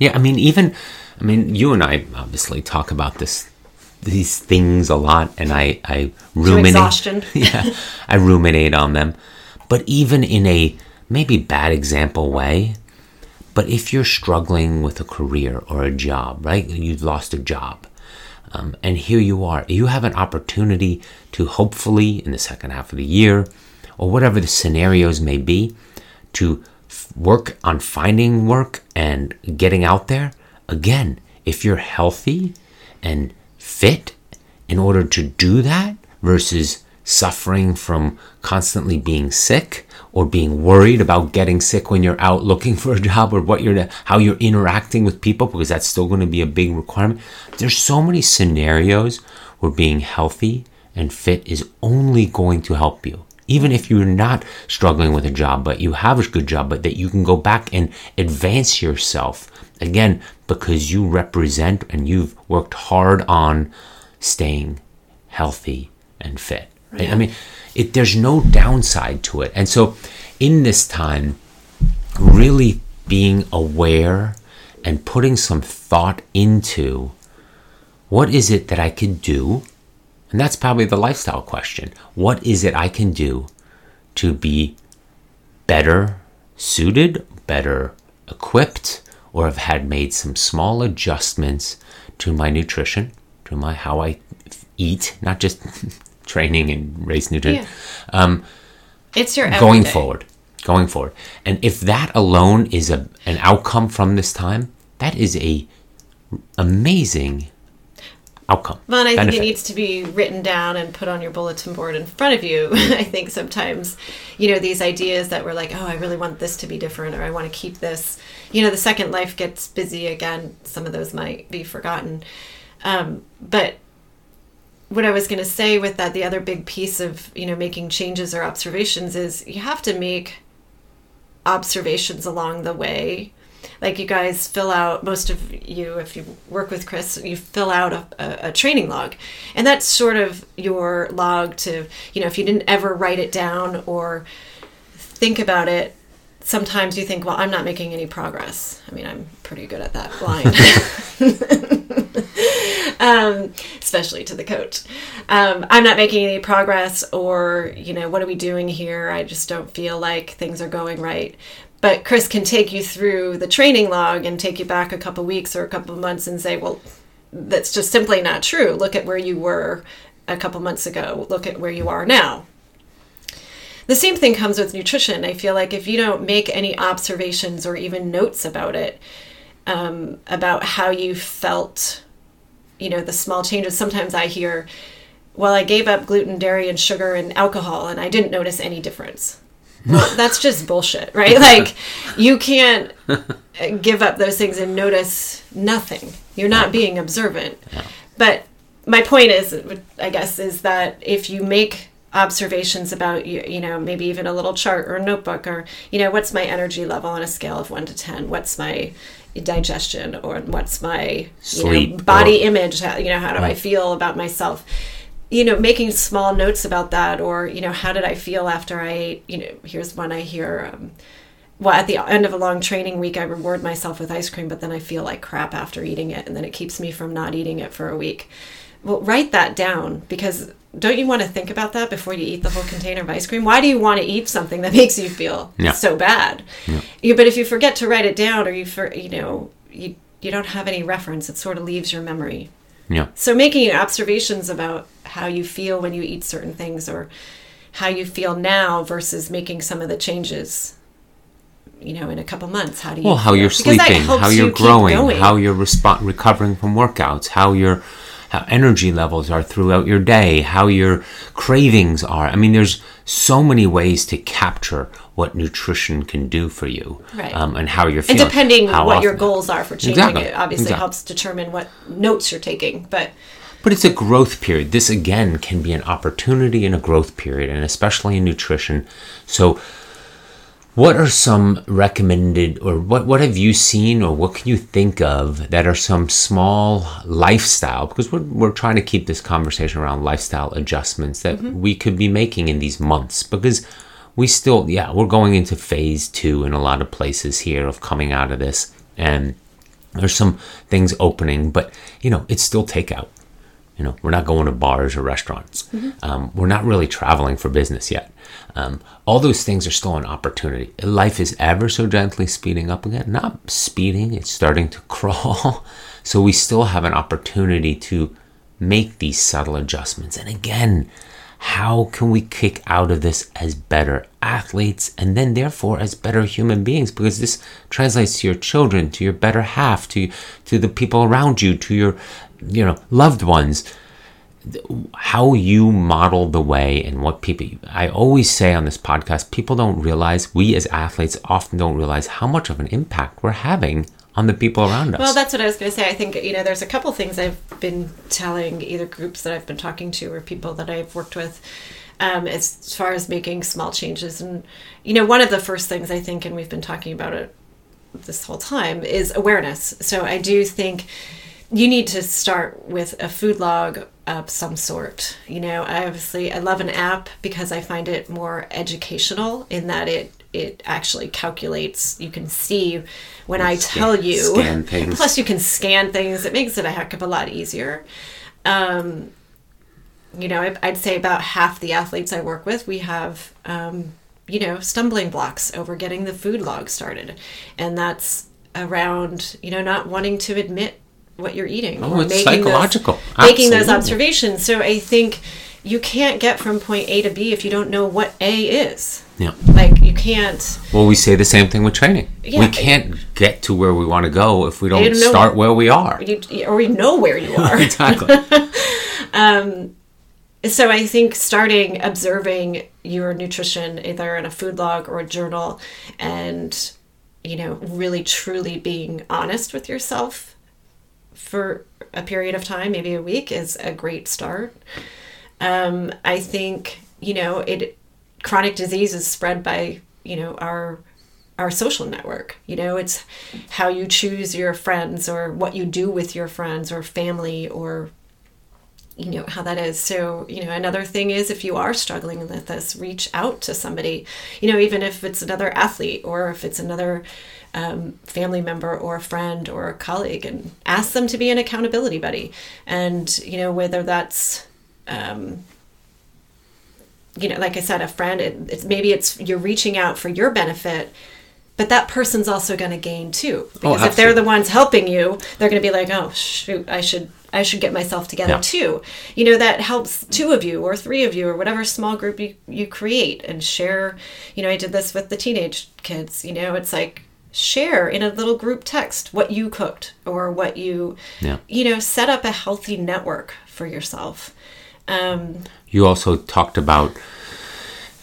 Yeah, I mean even I mean you and I obviously talk about this these things a lot and I I ruminate exhaustion. yeah. I ruminate on them. But even in a maybe bad example way, but if you're struggling with a career or a job, right? You've lost a job. Um, and here you are. You have an opportunity to hopefully, in the second half of the year, or whatever the scenarios may be, to work on finding work and getting out there. Again, if you're healthy and fit in order to do that versus suffering from constantly being sick or being worried about getting sick when you're out looking for a job or what you're how you're interacting with people because that's still going to be a big requirement there's so many scenarios where being healthy and fit is only going to help you even if you're not struggling with a job but you have a good job but that you can go back and advance yourself again because you represent and you've worked hard on staying healthy and fit right? i mean it, there's no downside to it and so in this time really being aware and putting some thought into what is it that i can do and that's probably the lifestyle question. What is it i can do to be better suited better equipped or have had made some small adjustments to my nutrition to my how i eat not just training and race nutrition Yeah. Um, it's your going forward going forward. And if that alone is a, an outcome from this time that is a amazing outcome Well, and I benefit. think it needs to be written down and put on your bulletin board in front of you. I think sometimes, you know, these ideas that we're like, oh, I really want this to be different or I want to keep this. You know, the second life gets busy again. Some of those might be forgotten. Um, but what I was going to say with that, the other big piece of, you know, making changes or observations is you have to make observations along the way. Like you guys fill out, most of you, if you work with Chris, you fill out a, a, a training log. And that's sort of your log to, you know, if you didn't ever write it down or think about it, sometimes you think, well, I'm not making any progress. I mean, I'm pretty good at that line. um, especially to the coach. Um, I'm not making any progress, or, you know, what are we doing here? I just don't feel like things are going right. But Chris can take you through the training log and take you back a couple weeks or a couple months and say, well, that's just simply not true. Look at where you were a couple months ago. Look at where you are now. The same thing comes with nutrition. I feel like if you don't make any observations or even notes about it, um, about how you felt, you know, the small changes, sometimes I hear, well, I gave up gluten, dairy, and sugar and alcohol, and I didn't notice any difference. Well, that's just bullshit, right? Like, you can't give up those things and notice nothing. You're not being observant. But my point is, I guess, is that if you make observations about you, you know, maybe even a little chart or a notebook, or you know, what's my energy level on a scale of one to ten? What's my digestion, or what's my you know, body or- image? How, you know, how do I feel about myself? You know, making small notes about that, or you know, how did I feel after I ate? You know, here's one I hear. Um, well, at the end of a long training week, I reward myself with ice cream, but then I feel like crap after eating it, and then it keeps me from not eating it for a week. Well, write that down because don't you want to think about that before you eat the whole container of ice cream? Why do you want to eat something that makes you feel Yeah. so bad? You, but if you forget to write it down, or you for you know you you don't have any reference, it sort of leaves your memory. Yeah. So making observations about how you feel when you eat certain things or how you feel now versus making some of the changes you know in a couple months how do you Well, how feel? you're sleeping, how you you're keep growing, how you're respon recovering from workouts, how your how energy levels are throughout your day, how your cravings are. I mean, there's so many ways to capture what nutrition can do for you, Right. um, and how you're feeling. and depending what your goals are for changing Exactly. it obviously Exactly. helps determine what notes you're taking but But it's a growth period. This again can be an opportunity in a growth period, and especially in nutrition. So, what are some recommended, or what what have you seen, or what can you think of that are some small lifestyle? Because we're we're trying to keep this conversation around lifestyle adjustments that we could be making in these months. Because we still, yeah, we're going into phase two in a lot of places here of coming out of this, and there's some things opening, but you know, it's still takeout. You know, we're not going to bars or restaurants. Um, we're not really traveling for business yet. Um, all those things are still an opportunity. Life is ever so gently speeding up again. Not speeding, it's starting to crawl. So we still have an opportunity to make these subtle adjustments. And again, how can we kick out of this as better athletes and then therefore as better human beings because this translates to your children to your better half to to the people around you to your you know loved ones how you model the way and what people I always say on this podcast people don't realize we as athletes often don't realize how much of an impact we're having on the people around us Well, that's what I was going to say. I think you know, there's a couple things I've been telling either groups that I've been talking to or people that I've worked with, um, as far as making small changes. And you know, one of the first things I think, and we've been talking about it this whole time, is awareness. So I do think you need to start with a food log of some sort. You know, I obviously I love an app because I find it more educational in that it it actually calculates. You can see when I Scan- tell you. scan things. Plus, you can scan things. It makes it a heck of a lot easier. Um, you know, I'd say about half the athletes I work with, we have, um, you know, stumbling blocks over getting the food log started, and that's around you know not wanting to admit what you're eating Oh, it's those- psychological. making those observations. So I think you can't get from point A to B if you don't know what A is. yeah Like you can't. Well, we say the same thing with training. Yeah. We can't get to where we want to go if we don't don't start where we are. You, or we know where you are. exactly. Um, so I think starting observing your nutrition either in a food log or a journal and you know really truly being honest with yourself for a period of time maybe a week is a great start. Um, i think you know it chronic disease is spread by you know our our social network. You know it's how you choose your friends or what you do with your friends or family or you know how that is. So you know another thing is if you are struggling with this reach out to somebody. You know even if it's another athlete or if it's another um, family member or a friend or a colleague and ask them to be an accountability buddy. And you know whether that's um, you know like i said a friend it, it's maybe it's you're reaching out for your benefit but that person's also going to gain too. Because if they're the ones helping you they're going to be like oh shoot i should i should get myself together Yeah. too. You know that helps two of you or three of you or whatever small group you, you create and share you know i did this with the teenage kids you know it's like share in a little group text what you cooked or what you Yeah. you know set up a healthy network for yourself um You also talked about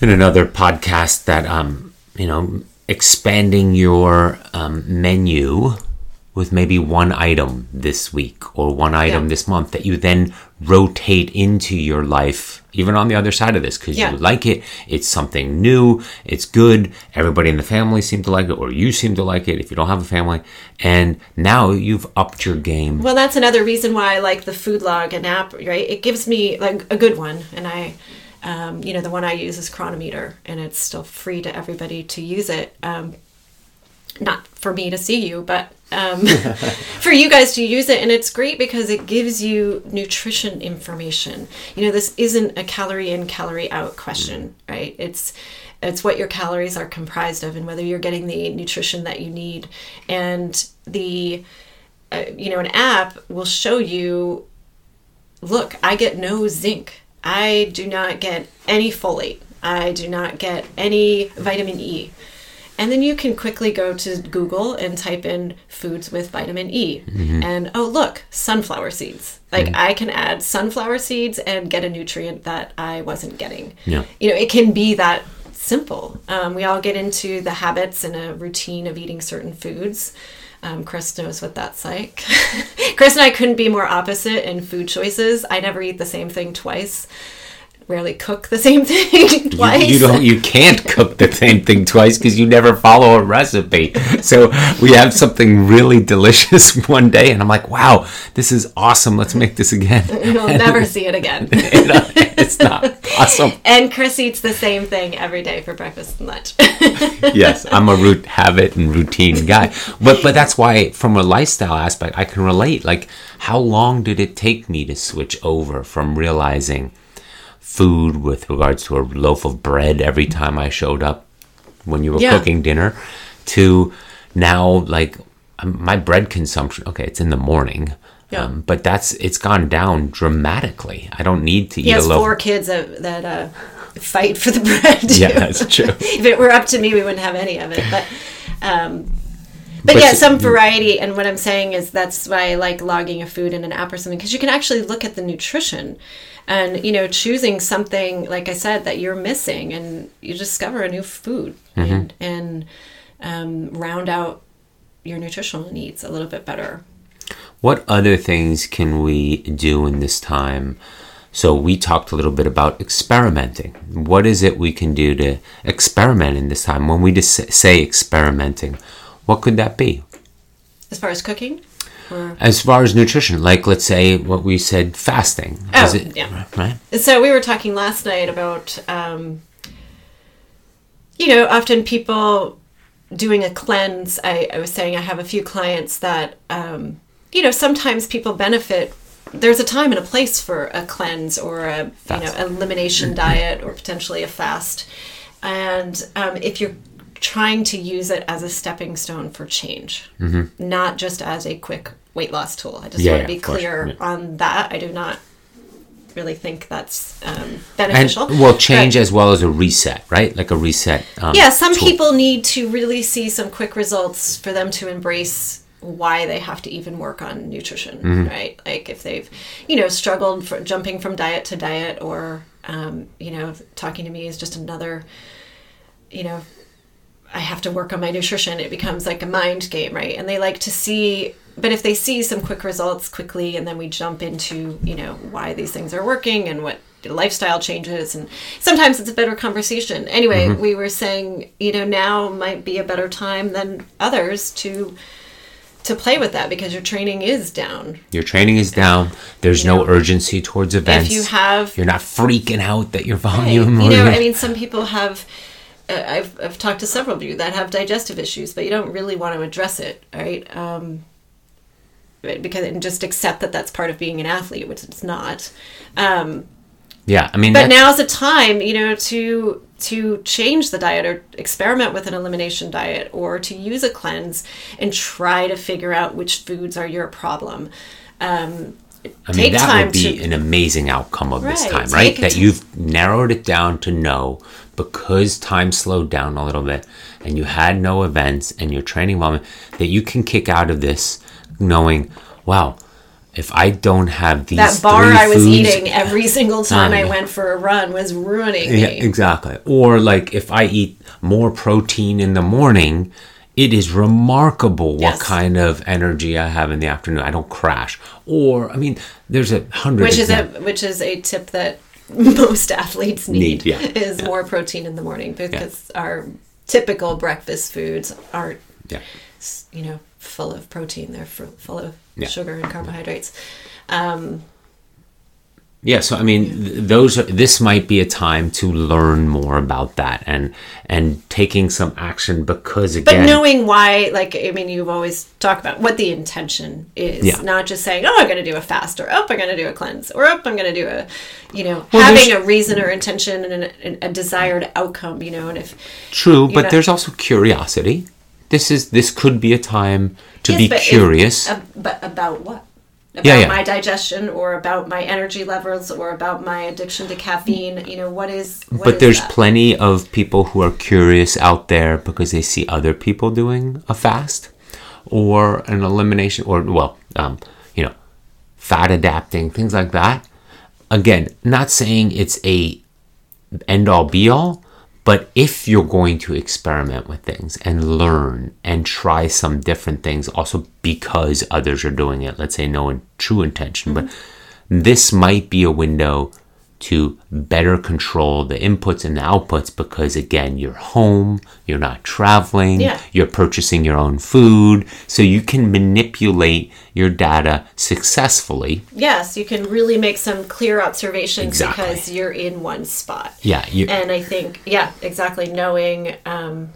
in another podcast that um you know expanding your um, menu with maybe one item this week or one item Yeah. this month that you then rotate into your life even on the other side of this because Yeah. you like it it's something new it's good everybody in the family seem to like it or you seem to like it if you don't have a family and now you've upped your game Well, that's another reason why I like the food log and app, right? It gives me like a good one, and I, um, you know, the one I use is Cronometer, and it's still free to everybody to use it. Um, not for me to see you, but um, for you guys to use it, and it's great because it gives you nutrition information. You know, this isn't a calorie in, calorie out question, right? It's it's what your calories are comprised of, and whether you're getting the nutrition that you need, and the uh, you know, an app will show you look, I get no zinc. I do not get any folate. I do not get any vitamin E. And then you can quickly go to Google and type in foods with vitamin E. And oh, look, sunflower seeds. Like I can add sunflower seeds and get a nutrient that I wasn't getting. Yeah. You know, it can be that simple. Um, we all get into the habits and a routine of eating certain foods. Um, Chris knows what that's like. Chris and I couldn't be more opposite in food choices. I never eat the same thing twice. Rarely cook the same thing twice. You, don't. You can't cook the same thing twice because you never follow a recipe. So we have something really delicious one day, and I'm like, "Wow, this is awesome! Let's make this again." You'll never see it again. it's not awesome. and Chris eats the same thing every day for breakfast and lunch. Yes, I'm a root habit and routine guy, but but that's why, from a lifestyle aspect, I can relate. Like, how long did it take me to switch over from realizing food with regards to a loaf of bread every time I showed up when you were Yeah. cooking dinner to now like um, my bread consumption okay it's in the morning Yeah. um, but that's it's gone down dramatically i don't need to he eat a has loaf four kids that, that uh, fight for the bread. yeah that's true if it were up to me, we wouldn't have any of it. But, um, but, But yeah, some variety. And what I'm saying is that's why I like logging a food in an app or something because you can actually look at the nutrition, and you know, choosing something like I said that you're missing, and you discover a new food and and um, round out your nutritional needs a little bit better. What other things can we do in this time? So we talked a little bit about experimenting. What is it we can do to experiment in this time? When we just say experimenting, what could that be? As far as cooking, or As far as nutrition, like let's say what we said, fasting. Oh, Is it yeah. right? So we were talking last night about, um, you know, often people doing a cleanse. I, I was saying I have a few clients that, um, you know, sometimes people benefit. There's a time and a place for a cleanse or a you know elimination diet or potentially a fast. And um, if you're trying to use it as a stepping stone for change, not just as a quick weight loss tool. I just Yeah, want yeah, to be of clear yeah. on that. I do not really think that's um, And beneficial. well, change But- as well as a reset, right? Like a reset. Um, yeah, some tool. people need to really see some quick results for them to embrace why they have to even work on nutrition, Mm-hmm. right? Like if they've, you know, struggled for jumping from diet to diet, or um, you know, talking to me is just another, you know, I have to work on my nutrition. It becomes like a mind game, right? And they like to see, but if they see some quick results quickly, and then we jump into, you know, why these things are working and what lifestyle changes, and sometimes it's a better conversation. Anyway, mm-hmm. we were saying, you know, now might be a better time than others to to play with that because your training is down. Your training is down. There's no know, urgency towards events. If you have You're not freaking out that your Right. volume. You know, I mean, some people have. I've I've talked to several of you that have digestive issues, but you don't really want to address it, right? Um, because and just accept that that's part of being an athlete, which it's not. Um, yeah, I mean, but now's the time, you know, to to change the diet or experiment with an elimination diet or to use a cleanse and try to figure out which foods are your problem. Um, I mean, take that time would be to- an amazing outcome of this time, right? That to- you've narrowed it down to know because time slowed down a little bit and you had no events and your training moment that you can kick out of this knowing, wow, if I don't have these that bar I was foods- eating every single time I went for a run was ruining me. Exactly. Or like if I eat more protein in the morning, it is remarkable what kind of energy I have in the afternoon. I don't crash. Or I mean, there's a hundred. which is a which is a tip that most athletes need, Need, yeah. is more protein in the morning because our typical breakfast foods aren't yeah. you know full of protein they're full of Yeah. sugar and carbohydrates um, Yeah, so I mean, th- those are, this might be a time to learn more about that and and taking some action because again, but knowing why like i mean you've always talked about what the intention is Yeah. not just saying oh i'm going to do a fast or oh i'm going to do a cleanse or oh i'm going to do a you know Well, having a reason or intention and a, a desired outcome you know and if true, but know- there's also curiosity. This is this could be a time to Yes, be but curious. ab- but about what? About Yeah, yeah. my digestion, or about my energy levels, or about my addiction to caffeine. You know what is? What but is there's that? plenty of people who are curious out there because they see other people doing a fast or an elimination or well um, you know fat adapting things like that again not saying it's a end all be all but if you're going to experiment with things and learn and try some different things also because others are doing it let's say no in true intention but mm-hmm. this might be a window to better control the inputs and the outputs because again you're home you're not traveling Yeah. you're purchasing your own food so you can manipulate your data successfully Yes, you can really make some clear observations Exactly. because you're in one spot. yeah you, And I think, yeah, exactly. Knowing um,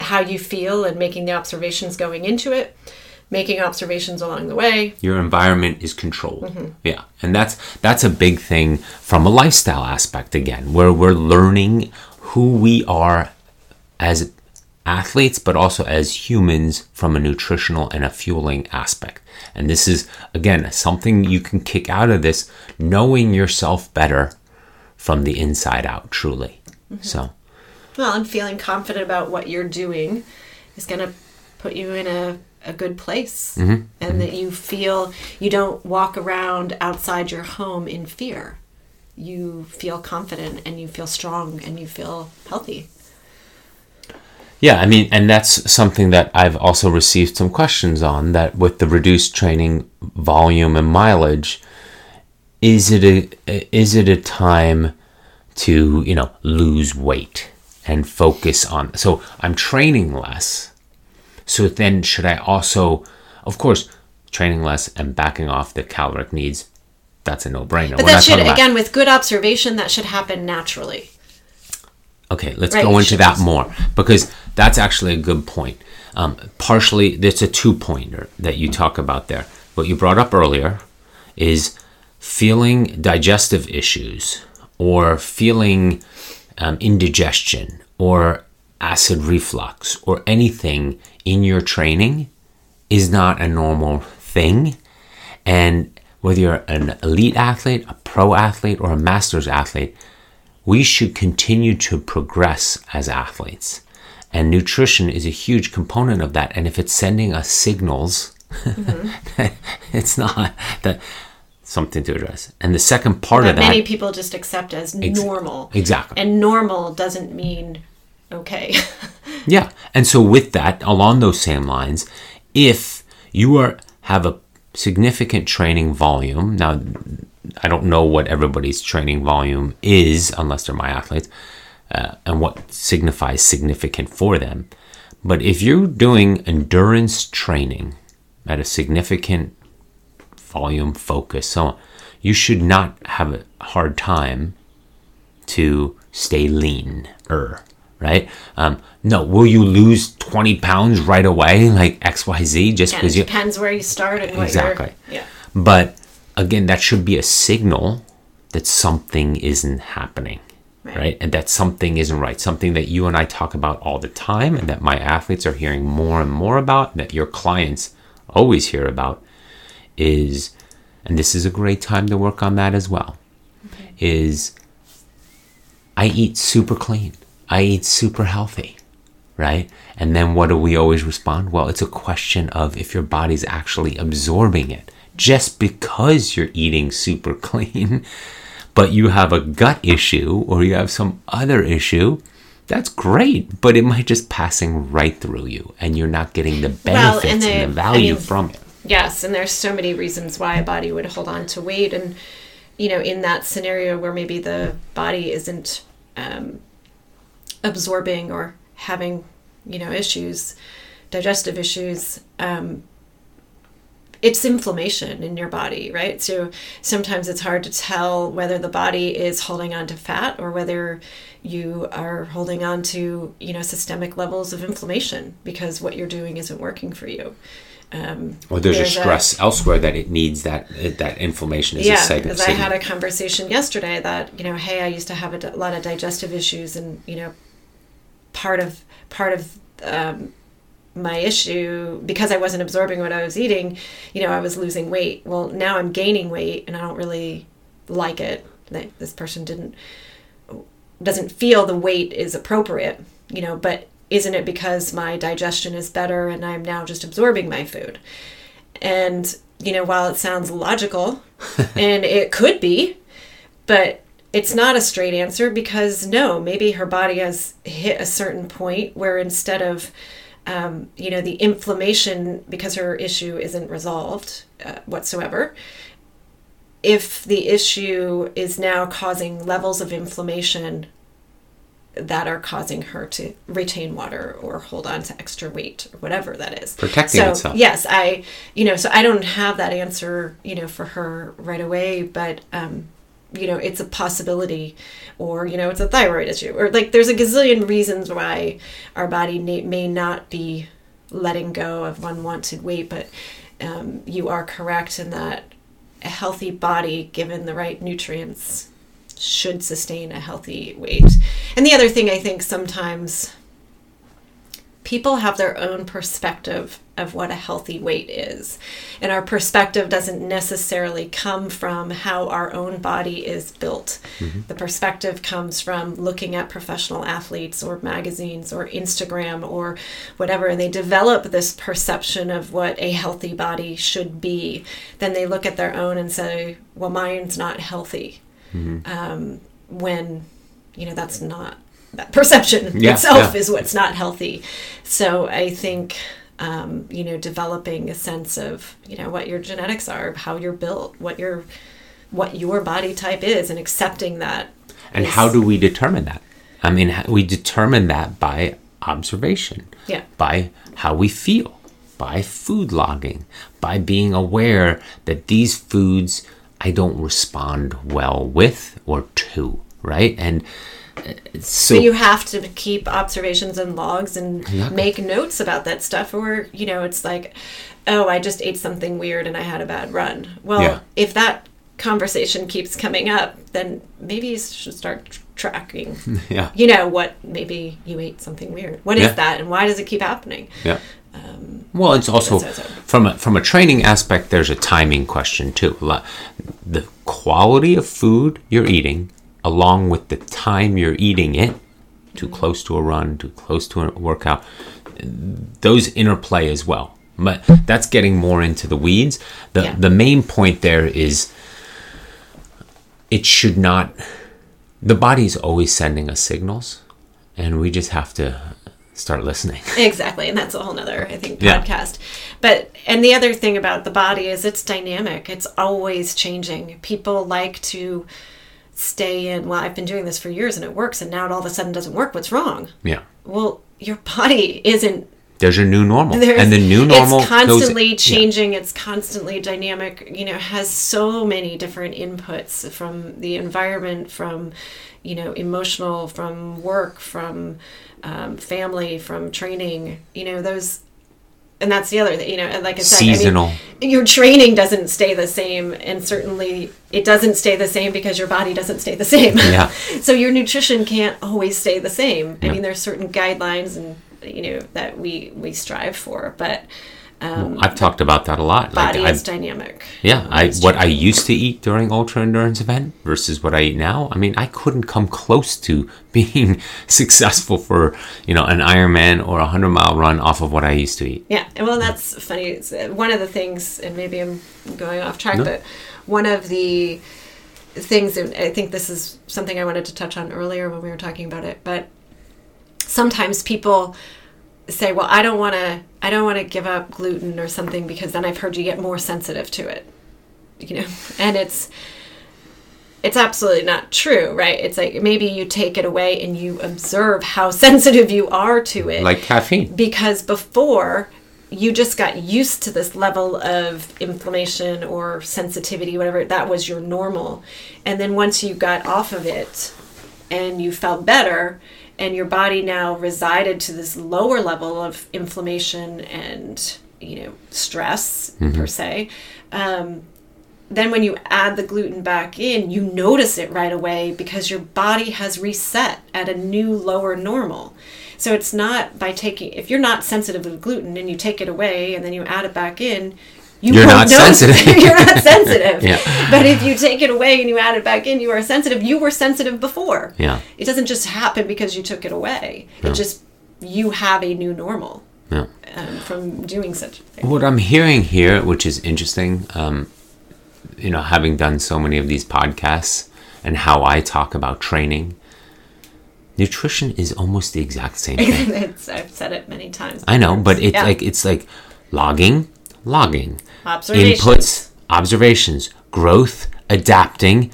how you feel and making the observations going into it, making observations along the way. your environment is controlled Mm-hmm. yeah and that's that's a big thing from a lifestyle aspect again where we're learning who we are as athletes but also as humans from a nutritional and a fueling aspect and this is again something you can kick out of this knowing yourself better from the inside out truly Mm-hmm. so Well, and feeling confident about what you're doing is going to put you in a, a good place. Mm-hmm. And that you feel you don't walk around outside your home in fear. You feel confident and you feel strong and you feel healthy. Yeah, I mean, and that's something that I've also received some questions on that with the reduced training volume and mileage, is it a is it a time to, you know, lose weight and focus on so I'm training less. So then should I also of course training less and backing off the caloric needs that's a no-brainer. But We're that should, again, with good observation, that should happen naturally. Okay, let's Right, go into that more because that's actually a good point. Um, partially, it's a two pointer that you talk about there. What you brought up earlier is feeling digestive issues or feeling um, indigestion or acid reflux or anything in your training is not a normal thing. And whether you're an elite athlete, a pro athlete, or a master's athlete, we should continue to progress as athletes. And nutrition is a huge component of that. And if it's sending us signals, it's not that something to address. And the second part That of that, many people just accept as normal. exactly. And normal doesn't mean okay. Yeah. And so with that, along those same lines, if you are have a significant training volume, now I don't know what everybody's training volume is unless they're my athletes, uh, and what signifies significant for them. But if you're doing endurance training at a significant volume focus, so on, you should not have a hard time to stay lean er right um, no will you lose 20 pounds right away like xyz just because you depends where you start and what Exactly. Yeah. but again that should be a signal that something isn't happening Right. right. and that something isn't right something that you and i talk about all the time and that my athletes are hearing more and more about that your clients always hear about is and this is a great time to work on that as well is i eat super clean i eat super healthy right? And then what do we always respond? Well it's a question of if your body's actually absorbing it. Just because you're eating super clean, but you have a gut issue or you have some other issue, that's great, but it might just passing right through you and you're not getting the Well, benefits and and, the- the value I mean, from it. Yes, and there's so many reasons why a body would hold on to weight, and you know, in that scenario where maybe the body isn't um, absorbing or having you know issues, digestive issues. Um, it's inflammation in your body, right? So sometimes it's hard to tell whether the body is holding on to fat or whether you are holding on to, you know, systemic levels of inflammation because what you're doing isn't working for you. Um, Or there's, there's a a- stress elsewhere that it needs that that inflammation is a yeah, segment. because I had a conversation yesterday that you know, hey, I used to have a d- lot of digestive issues, and you know, part of part of um, my issue because I wasn't absorbing what I was eating, you know, I was losing weight. Well, now I'm gaining weight, and I don't really like it. Like, This person didn't doesn't feel the weight is appropriate, you know, but isn't it because my digestion is better and I'm now just absorbing my food? And, you know, while it sounds logical, and it could be, but it's not a straight answer because no, maybe her body has hit a certain point where instead of, um, you know, the inflammation because her issue isn't resolved uh, whatsoever, if the issue is now causing levels of inflammation that are causing her to retain water or hold on to extra weight or whatever that is Protecting so itself. yes i you know so i don't have that answer you know for her right away but um you know it's a possibility or you know it's a thyroid issue or like there's a gazillion reasons why our body may, not be letting go of unwanted weight but um, you are correct in that a healthy body given the right nutrients should sustain a healthy weight. And the other thing i think sometimes people have their own perspective of what a healthy weight is. And our perspective doesn't necessarily come from how our own body is built. The perspective comes from looking at professional athletes or magazines or Instagram or whatever, and they develop this perception of what a healthy body should be. Then they look at their own and say, well, mine's not healthy. Um, when, you know, that's not that perception Yeah, itself yeah. is what's not healthy. So I think, um, you know, developing a sense of, you know, what your genetics are, how you're built, what your what your body type is, and accepting that. And is- how do we determine that? I mean, we determine that by observation, Yeah. by how we feel, by food logging, by being aware that these foods I don't respond well with or to, right? And so, So you have to keep observations and logs and Exactly. make notes about that stuff, or you know, it's like, oh, I just ate something weird and I had a bad run. Well, Yeah. if that conversation keeps coming up, then maybe you should start tracking. yeah, You know what? Maybe you ate something weird. What is Yeah. that, and why does it keep happening? yeah. Um, well, it's also so- so- from a, from a training aspect. There's a timing question too. The quality of food you're eating, along with the time you're eating it, too mm-hmm. close to a run, too close to a workout, those interplay as well. But that's getting more into the weeds. The Yeah. the main point there is it should not the body's always sending us signals and we just have to start listening. Exactly, and that's a whole nother, I think, Yeah. podcast. But and the other thing about the body is it's dynamic. It's always changing. People like to stay in. Well, I've been doing this for years and it works, and now it all of a sudden doesn't work. What's wrong? Yeah. Well, your body isn't. There's your new normal. There's, and the new normal It's constantly goes, changing. It's constantly dynamic. You know, has so many different inputs from the environment, from you know, emotional, from work, from um, family, from training. You know, those and that's the other thing, you know, like I said, Seasonal. I mean, your training doesn't stay the same, and certainly it doesn't stay the same because your body doesn't stay the same. Yeah. so your nutrition can't always stay the same. I Yeah. mean, there's certain guidelines and you know that we we strive for, but I've talked about that a lot. body I've- is dynamic. Yeah, I what I used to eat during ultra endurance event versus what I eat now. I mean, I couldn't come close to being successful for you know an Ironman or a hundred mile run off of what I used to eat. Yeah, well, that's funny. It's, uh, one of the things, and maybe I'm going off track, but one of the things, and I think this is something I wanted to touch on earlier when we were talking about it, but sometimes people say, "Well, I don't want to, I don't want to give up gluten or something because then I've heard you get more sensitive to it," you know, and it's it's absolutely not true, right? It's like maybe you take it away and you observe how sensitive you are to it Like caffeine. because before you just got used to this level of inflammation or sensitivity whatever that was your normal and then once you got off of it and you felt better and your body now resided to this lower level of inflammation and you know stress per se um, then when you add the gluten back in, you notice it right away because your body has reset at a new lower normal. So it's not by taking if you're not sensitive to gluten and you take it away and then you add it back in, you You're won't notice- sensitive. you're not sensitive. Yeah. But if you take it away and you add it back in, you are sensitive. You were sensitive before. Yeah. It doesn't just happen because you took it away. It just you have a new normal Yeah. um, from doing such a thing. What I'm hearing here, which is interesting, um, you know, having done so many of these podcasts and how I talk about training, nutrition is almost the exact same thing. it's, I've said it many times. I know, but it's Yeah. like it's like logging, logging, Observations. inputs, observations, growth, adapting,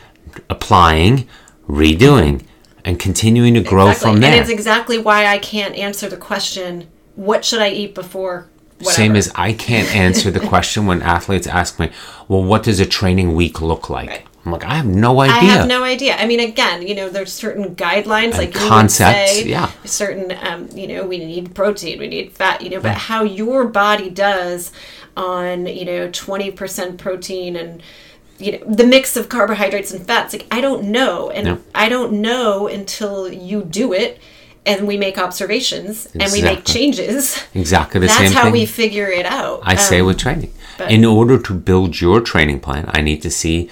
applying, redoing, and continuing to grow Exactly. from there. And it's exactly why I can't answer the question, what should I eat before whatever? Same as I can't answer the question when athletes ask me, "Well, what does a training week look like?" Right. I'm like, I have no idea. I have no idea. I mean, again, you know, there's certain guidelines, like you concepts, say, yeah. certain, um, you know, we need protein, we need fat, you know, but how your body does on, you know, 20% protein and, you know, the mix of carbohydrates and fats, like, I don't know. And Yeah. I don't know until you do it and we make observations and we make changes. exactly the That's same how thing. we figure it out. I say Um, with training. but- in order to build your training plan, I need to see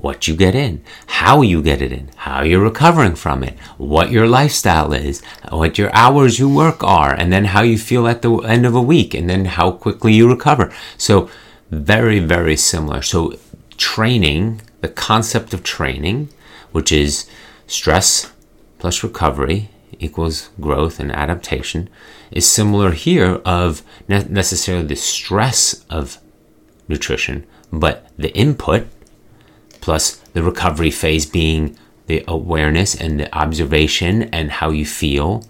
what you get in, how you get it in, how you're recovering from it, what your lifestyle is, what your hours you work are, and then how you feel at the end of a week, and then how quickly you recover. So, very, very similar. So, training, the concept of training, which is stress plus recovery equals growth and adaptation, is similar here of ne- necessarily the stress of nutrition, but the input plus the recovery phase being the awareness and the observation and how you feel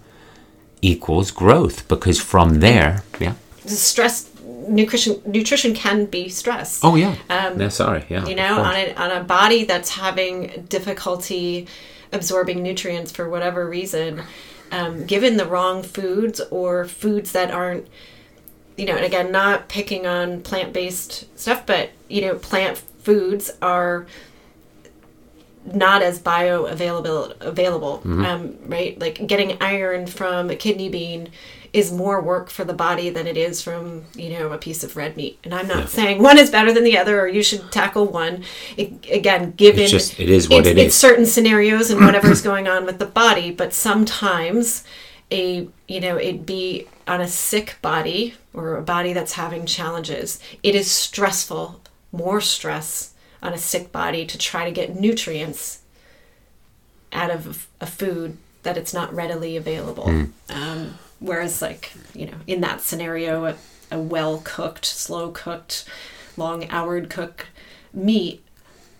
equals growth because from there yeah. Stress nutrition nutrition can be stress. Oh yeah. Um, yeah sorry. Yeah you know on a, on a body that's having difficulty absorbing nutrients for whatever reason um, given the wrong foods or foods that aren't you know and again not picking on plant-based stuff but you know plant foods are not as bioavailable available um, right? Like getting iron from a kidney bean is more work for the body than it is from you know a piece of red meat. And i'm not saying one is better than the other or you should tackle one. It, again given It's just- it is what it's, it it's certain scenarios and whatever's going on with the body but sometimes a you know it be on a sick body or a body that's having challenges it is stressful more stress on a sick body to try to get nutrients out of a food that it's not readily available Hmm. um, whereas like you know in that scenario a, a well cooked slow cooked long houred cooked meat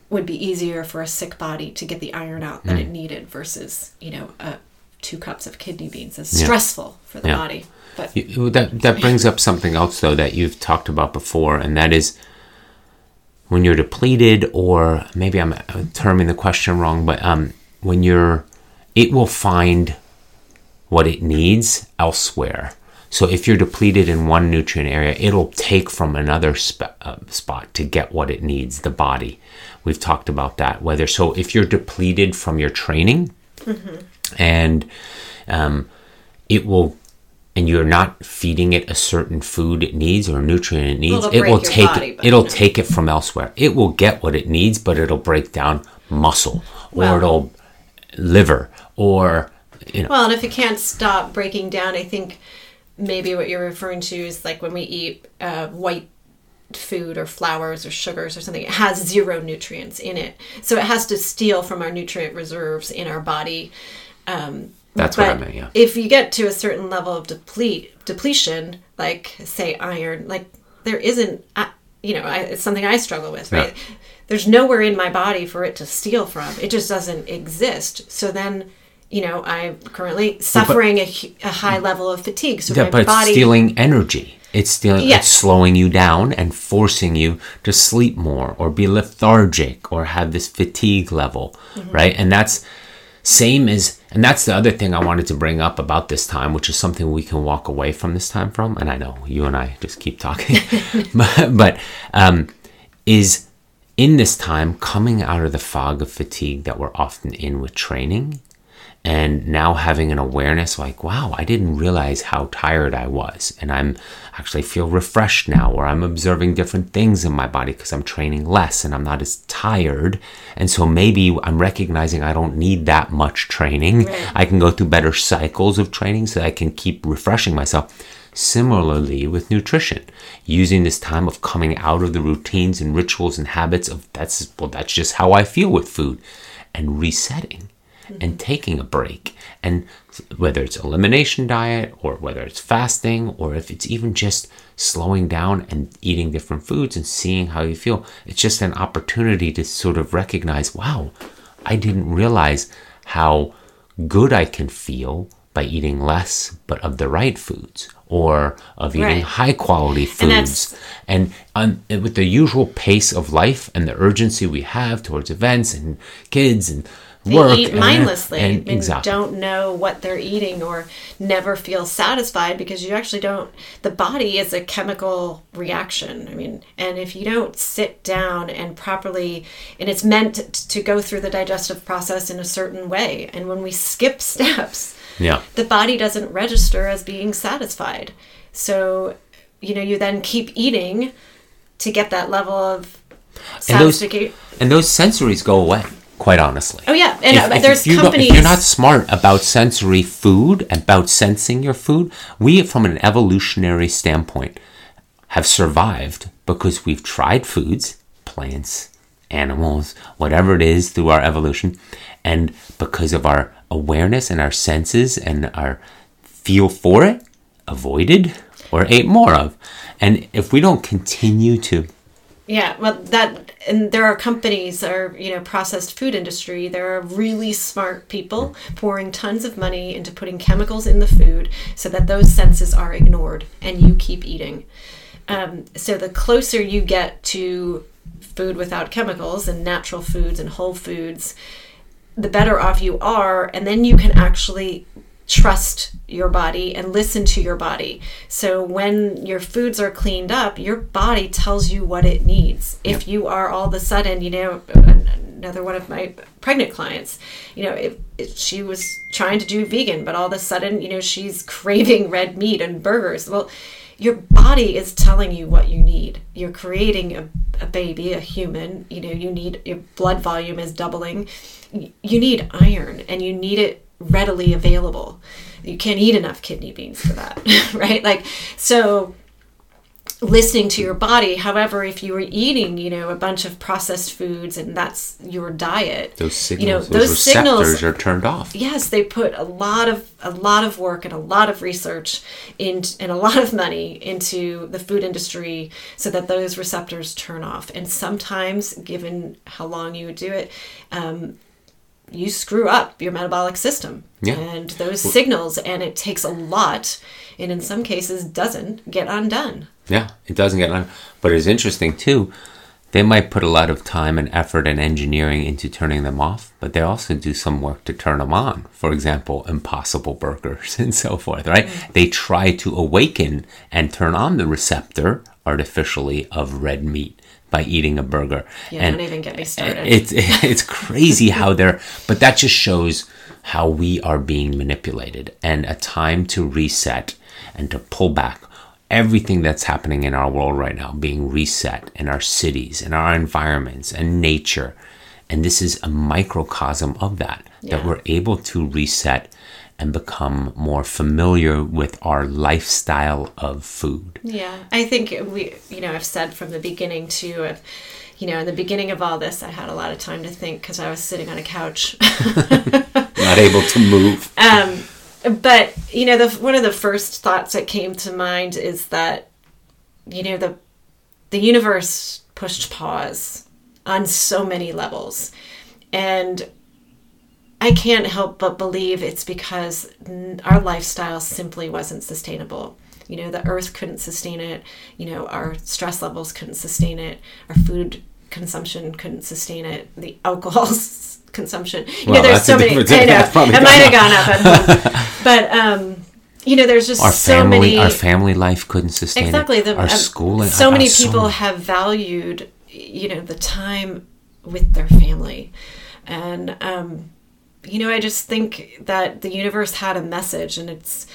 would be easier for a sick body to get the iron out that it needed versus you know a, two cups of kidney beans is stressful for the Yeah. body but You- that that brings up something else though that you've talked about before, and that is when you're depleted, or maybe I'm terming the question wrong, but um, when you're, it will find what it needs elsewhere. So if you're depleted in one nutrient area, it'll take from another sp- uh, spot to get what it needs. The body, we've talked about that. Whether so, if you're depleted from your training, and um, it will and you're not feeding it a certain food it needs or nutrient it needs, it'll it will take body, it. It'll you take it from elsewhere. It will get what it needs, but it'll break down muscle or Well- it'll liver or you know Well, and if it can't stop breaking down, I think maybe what you're referring to is like when we eat uh, white food or flours or sugars or something, it has zero nutrients in it. So it has to steal from our nutrient reserves in our body. Um, That's what I but meant, yeah. If you get to a certain level of deplete depletion, like say iron, like there isn't, you know, I, it's something I struggle with, right? There's nowhere in my body for it to steal from. It just doesn't exist. So then, you know, I'm currently suffering a, a high level of fatigue. So Yeah, my but it's stealing energy. It's stealing. Yeah. It's slowing you down and forcing you to sleep more or be lethargic or have this fatigue level, Mm-hmm. right? And that's same as. And that's the other thing I wanted to bring up about this time, which is something we can walk away from this time from. And I know you and I just keep talking, but, but um, is in this time coming out of the fog of fatigue that we're often in with training and now having an awareness like wow i didn't realize how tired i was. And i'm actually feel refreshed now or i'm observing different things in my body because i'm training less and i'm not as tired. And so maybe i'm recognizing i don't need that much training. Right. i can go through better cycles of training so i can keep refreshing myself. Similarly, with nutrition, using this time of coming out of the routines and rituals and habits of that's well, that's just how I feel with food, and resetting and taking a break. And whether it's elimination diet or whether it's fasting or if it's even just slowing down and eating different foods and seeing how you feel, it's just an opportunity to sort of recognize, wow, I didn't realize how good I can feel by eating less but of the right foods or of eating Right. high quality foods and, um, and with the usual pace of life and the urgency we have towards events and kids and they work eat mindlessly and, and, exactly. don't know what they're eating or never feel satisfied because you actually don't the body is a chemical reaction. I mean and if you don't sit down and properly and it's meant to go through the digestive process in a certain way. And when we skip steps yeah. the body doesn't register as being satisfied. So, you know, you then keep eating to get that level of and those, and those sensories go away quite honestly Oh yeah, and uh, there's you companies. if you're not smart about sensory food, about sensing your food, we, from an evolutionary standpoint, have survived because we've tried foods, plants, animals, whatever it is through our evolution, and because of our awareness and our senses and our feel for it, avoided or ate more of. And if we don't continue to Yeah, well, that and there are companies or you know processed food industry. There are really smart people pouring tons of money into putting chemicals in the food so that those senses are ignored and you keep eating. Um, so the closer you get to food without chemicals and natural foods and whole foods, the better off you are, and then you can actually trust your body and listen to your body. So when your foods are cleaned up, your body tells you what it needs. If you are all of a sudden, you know, another one of my pregnant clients, you know, she was trying to do vegan, but all of a sudden, you know, she's craving red meat and burgers. Well, your body is telling you what you need. You're creating a, a baby, a human. You know, you need your blood volume is doubling. You need iron, and you need it readily available. You can't eat enough kidney beans for that, right? Like, so listening to your body. However, if you were eating, you know, a bunch of processed foods and that's your diet, those signals, you know, those, those receptors signals are turned off. yes they put a lot of a lot of work and a lot of research in, and a lot of money into the food industry so that those receptors turn off and sometimes given how long you would do it um, you screw up your metabolic system Yeah. and those signals and it takes a lot and in some cases doesn't get undone Yeah, it doesn't get undone But it's interesting too. They might put a lot of time and effort and engineering into turning them off, but they also do some work to turn them on. For example, impossible burgers and so forth, right? Mm. They try to awaken and turn on the receptor artificially of red meat by eating a burger. yeah and don't even get me started. it's it's crazy how they're but that just shows how we are being manipulated and a time to reset and to pull back everything that's happening in our world right now being reset in our cities in our environments and nature. And this is a microcosm of that that we're able to reset and become more familiar with our lifestyle of food Yeah, I think we, you know, I've said from the beginning too. Of, you know, in the beginning of all this, I had a lot of time to think because I was sitting on a couch. not able to move um, but you know, the one of the first thoughts that came to mind is that, you know, the the universe pushed pause on so many levels, and I can't help but believe it's because our lifestyle simply wasn't sustainable. You know, the earth couldn't sustain it. You know, our stress levels couldn't sustain it. Our food consumption couldn't sustain it. The alcohol consumption. You Well, know, there's so many. I know it might have gone gone up, but um, you know, there's just our so family many. our family life couldn't sustain exactly it the our um, schooling so uh, many so people have valued you know the time with their family and um you know i just think that the universe had a message and it's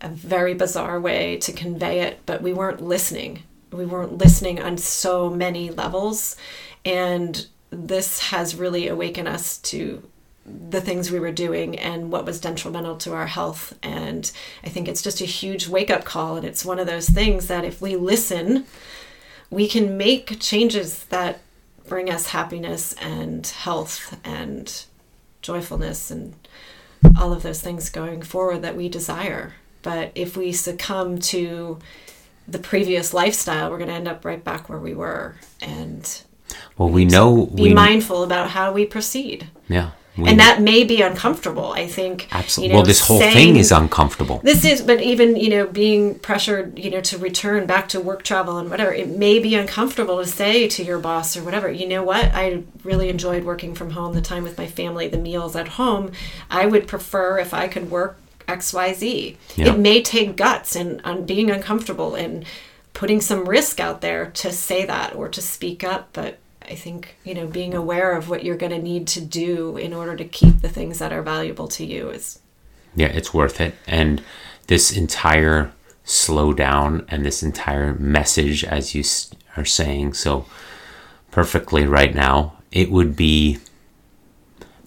a very bizarre way to convey it but we weren't listening we weren't listening on so many levels and this has really awakened us to the things we were doing and what was detrimental to our health. And I think it's just a huge wake up call. And it's one of those things that if we listen, we can make changes that bring us happiness and health and joyfulness and all of those things going forward that we desire. But if we succumb to the previous lifestyle, we're going to end up right back where we were. And well we know be we mindful about how we proceed yeah we, and that may be uncomfortable i think absolutely. you know, well this whole thing is uncomfortable. This is but even you know being pressured you know to return back to work travel and whatever it may be uncomfortable to say to your boss or whatever you know what? I really enjoyed working from home the time with my family the meals at home. I would prefer if i could work xyz Yeah. it may take guts and on being uncomfortable and putting some risk out there to say that or to speak up but i think you know being aware of what you're going to need to do in order to keep the things that are valuable to you is yeah it's worth it. And this entire slowdown and this entire message as you are saying so perfectly right now it would be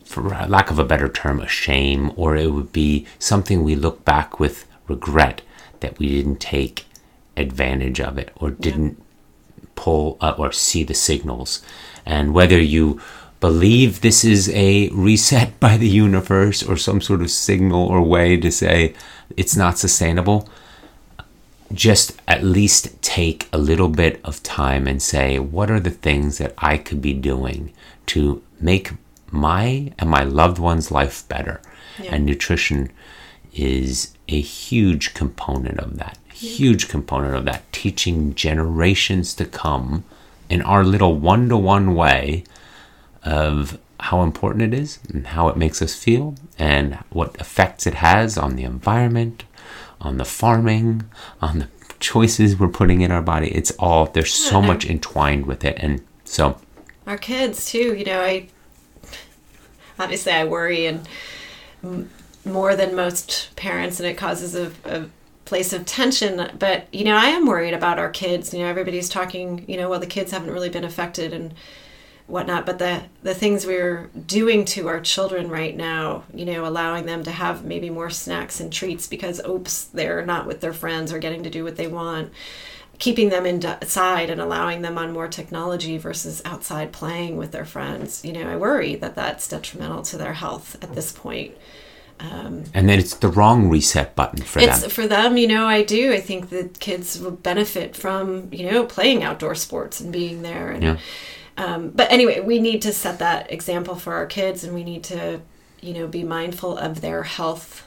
for lack of a better term a shame or it would be something we look back with regret that we didn't take advantage of it or didn't pull uh, or see the signals. And whether you believe this is a reset by the universe or some sort of signal or way to say it's not sustainable, just at least take a little bit of time and say, what are the things that I could be doing to make my and my loved one's life better? Yeah. And nutrition is a huge component of that. Huge component of that. Teaching generations to come in our little one to one way of how important it is and how it makes us feel and what effects it has on the environment, on the farming, on the choices we're putting in our body. It's all, there's so much entwined with it. And so, our kids too you know i obviously i worry and more than most parents and it causes a, a place of tension but you know i am worried about our kids. You know everybody's talking you know well the kids haven't really been affected and whatnot but the the things we're doing to our children right now you know allowing them to have maybe more snacks and treats because oops they're not with their friends or getting to do what they want keeping them inside and allowing them on more technology versus outside playing with their friends you know i worry that that's detrimental to their health at this point and then it's the wrong reset button for it's them. for them you know i do i think that kids will benefit from you know playing outdoor sports and being there and Yeah. um, but anyway we need to set that example for our kids and we need to you know be mindful of their health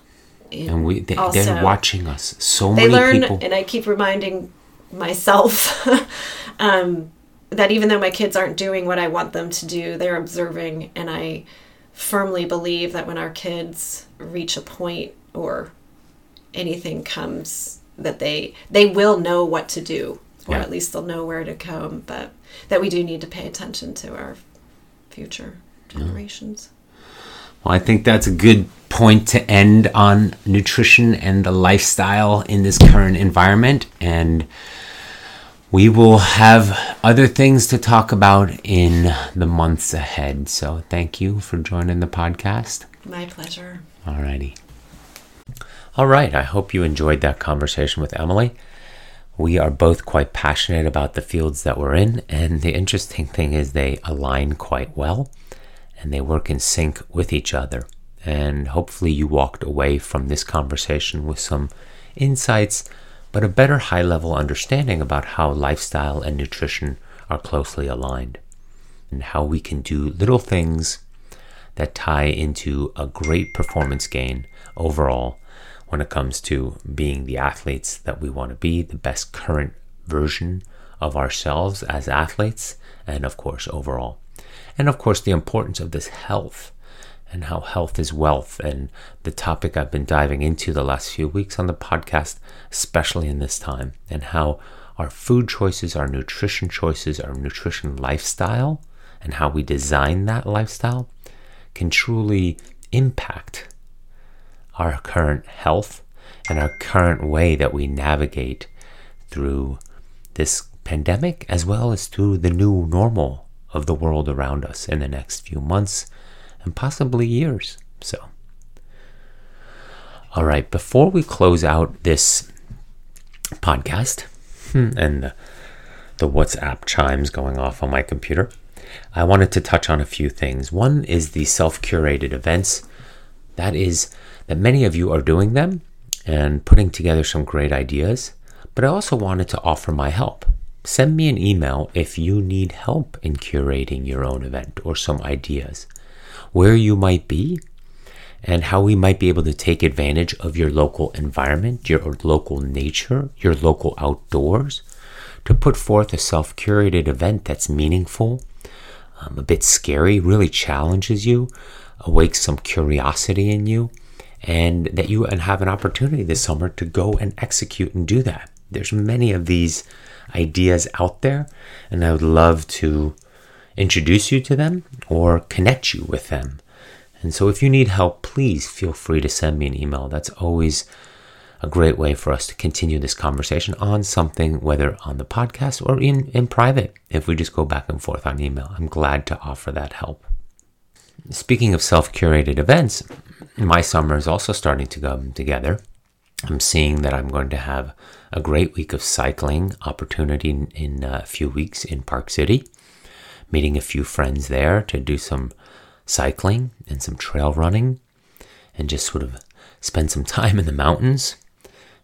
And we, they, they're watching us. So they many learn people. and i keep reminding myself um, that even though my kids aren't doing what i want them to do they're observing and i firmly believe that when our kids reach a point or anything comes that they they will know what to do or Yeah. at least they'll know where to come but that we do need to pay attention to our future generations Well, I think that's a good point to end on nutrition and the lifestyle in this current environment. And we will have other things to talk about in the months ahead. So thank you for joining the podcast. My pleasure. Alrighty. All right. I hope you enjoyed that conversation with Emilee. We are both quite passionate about the fields that we're in, and the interesting thing is they align quite well and they work in sync with each other. And hopefully, you walked away from this conversation with some insights, but a better high level understanding about how lifestyle and nutrition are closely aligned, and how we can do little things that tie into a great performance gain overall when it comes to being the athletes that we want to be, the best current version of ourselves as athletes, and of course, overall. And of course, the importance of this health and how health is wealth, and the topic I've been diving into the last few weeks on the podcast, especially in this time, and how our food choices, our nutrition choices, our nutrition lifestyle, and how we design that lifestyle can truly impact our current health and our current way that we navigate through this pandemic as well as through the new normal of the world around us in the next few months and possibly years. So, all right, before we close out this podcast hmm, and the, the WhatsApp chimes going off on my computer, I wanted to touch on a few things. One is the self curated events. That is, that many of you are doing them and putting together some great ideas, but I also wanted to offer my help. Send me an email if you need help in curating your own event or some ideas, where you might be, and how we might be able to take advantage of your local environment, your local nature, your local outdoors, to put forth a self curated event that's meaningful, um, a bit scary, really challenges you, awakes some curiosity in you, and that you have an opportunity this summer to go and execute and do that. There's many of these ideas out there, and I would love to introduce you to them or connect you with them. And so, if you need help, please feel free to send me an email. That's always a great way for us to continue this conversation on something, whether on the podcast or in, in private, if we just go back and forth on email. I'm glad to offer that help. Speaking of self curated events, my summer is also starting to come together. I'm seeing that I'm going to have a great week of cycling opportunity in, in a few weeks in Park City, meeting a few friends there to do some cycling and some trail running and just sort of spend some time in the mountains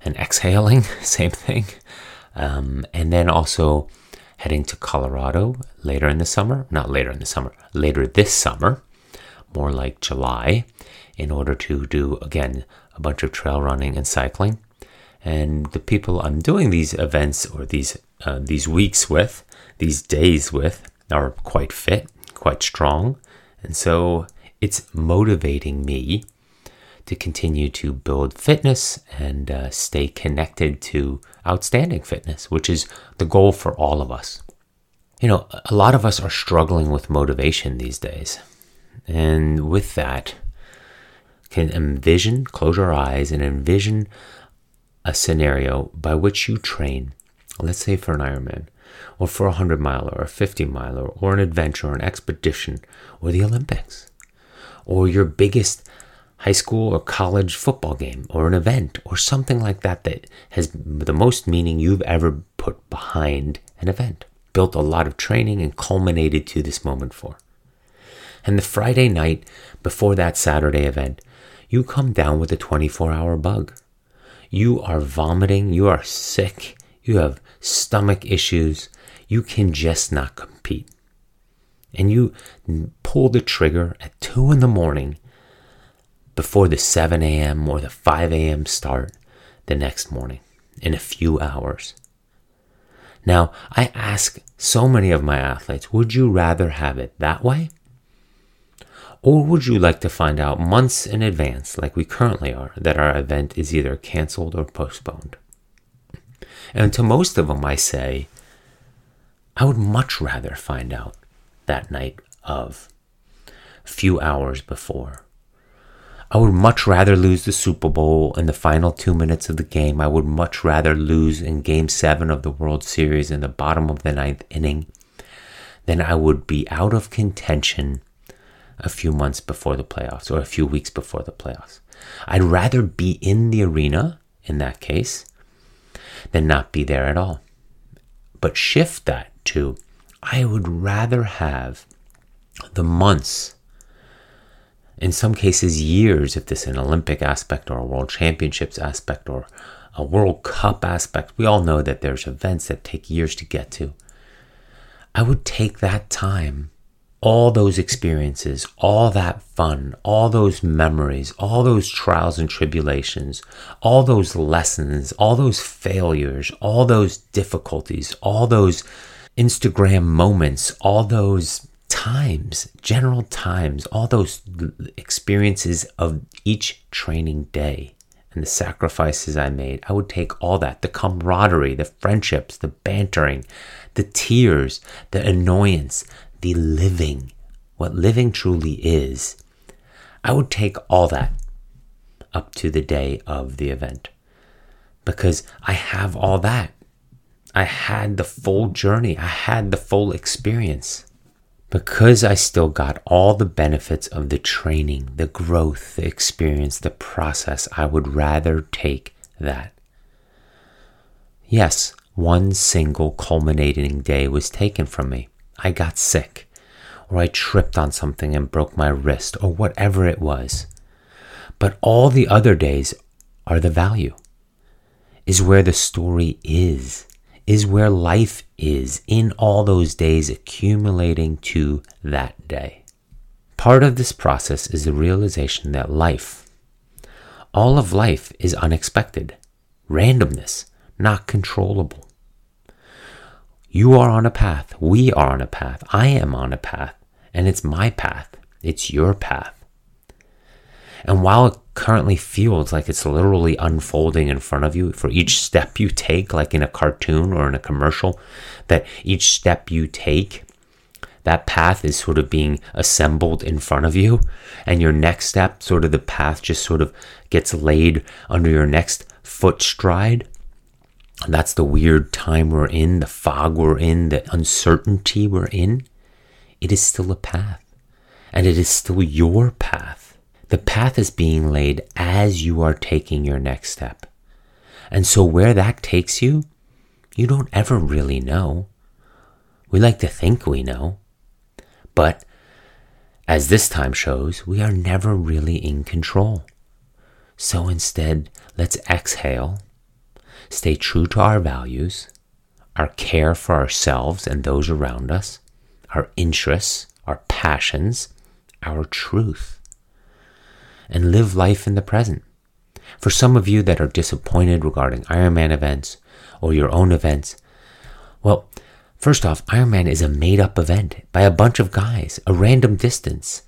and exhaling, same thing. Um, and then also heading to Colorado later in the summer, not later in the summer, later this summer, more like July, in order to do, again, a bunch of trail running and cycling. And the people I'm doing these events or these uh, these weeks with, these days with, are quite fit, quite strong, and so it's motivating me to continue to build fitness and uh, stay connected to outstanding fitness, which is the goal for all of us. You know, a lot of us are struggling with motivation these days. And with that, can envision, close your eyes and envision a scenario by which you train, let's say for an Ironman, or for a 100 miler, or a 50 miler, or an adventure, or an expedition, or the Olympics, or your biggest high school or college football game, or an event, or something like that that has the most meaning you've ever put behind an event, built a lot of training, and culminated to this moment for. And the Friday night before that Saturday event, you come down with a 24 hour bug. You are vomiting, you are sick, you have stomach issues, you can just not compete. And you pull the trigger at 2 in the morning before the 7 a.m. or the 5 a.m. start the next morning in a few hours. Now, I ask so many of my athletes, would you rather have it that way? Or would you like to find out months in advance, like we currently are, that our event is either canceled or postponed? And to most of them, I say, I would much rather find out that night of, few hours before, I would much rather lose the Super Bowl in the final two minutes of the game. I would much rather lose in game seven of the World Series in the bottom of the ninth inning than I would be out of contention a few months before the playoffs or a few weeks before the playoffs. I'd rather be in the arena in that case than not be there at all. But shift that to I would rather have the months in some cases years if this is an olympic aspect or a world championships aspect or a world cup aspect we all know that there's events that take years to get to i would take that time all those experiences all that fun all those memories all those trials and tribulations all those lessons all those failures all those difficulties all those instagram moments all those times, general times, all those experiences of each training day and the sacrifices I made, I would take all that the camaraderie, the friendships, the bantering, the tears, the annoyance, the living, what living truly is. I would take all that up to the day of the event because I have all that. I had the full journey, I had the full experience because I still got all the benefits of the training, the growth, the experience, the process, I would rather take that. Yes, one single culminating day was taken from me. I got sick, or I tripped on something and broke my wrist, or whatever it was. But all the other days are the value, is where the story is is where life is in all those days accumulating to that day. Part of this process is the realization that life, all of life, is unexpected, randomness, not controllable. You are on a path, we are on a path, I am on a path, and it's my path, it's your path. And while it currently feels like it's literally unfolding in front of you for each step you take, like in a cartoon or in a commercial, that each step you take, that path is sort of being assembled in front of you. And your next step, sort of the path just sort of gets laid under your next foot stride. That's the weird time we're in, the fog we're in, the uncertainty we're in. It is still a path. And it is still your path. The path is being laid as you are taking your next step. And so, where that takes you, you don't ever really know. We like to think we know. But as this time shows, we are never really in control. So instead, let's exhale, stay true to our values, our care for ourselves and those around us, our interests, our passions, our truth and live life in the present. For some of you that are disappointed regarding Ironman events or your own events, well, first off, Ironman is a made up event by a bunch of guys, a random distance,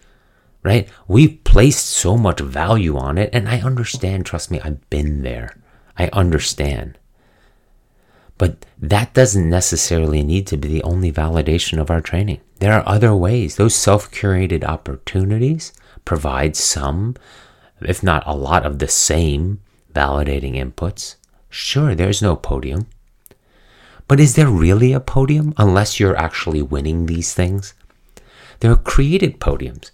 right? We've placed so much value on it, and I understand, trust me, I've been there. I understand. But that doesn't necessarily need to be the only validation of our training. There are other ways. Those self curated opportunities provide some, if not a lot of the same validating inputs. Sure, there's no podium. But is there really a podium unless you're actually winning these things? There are created podiums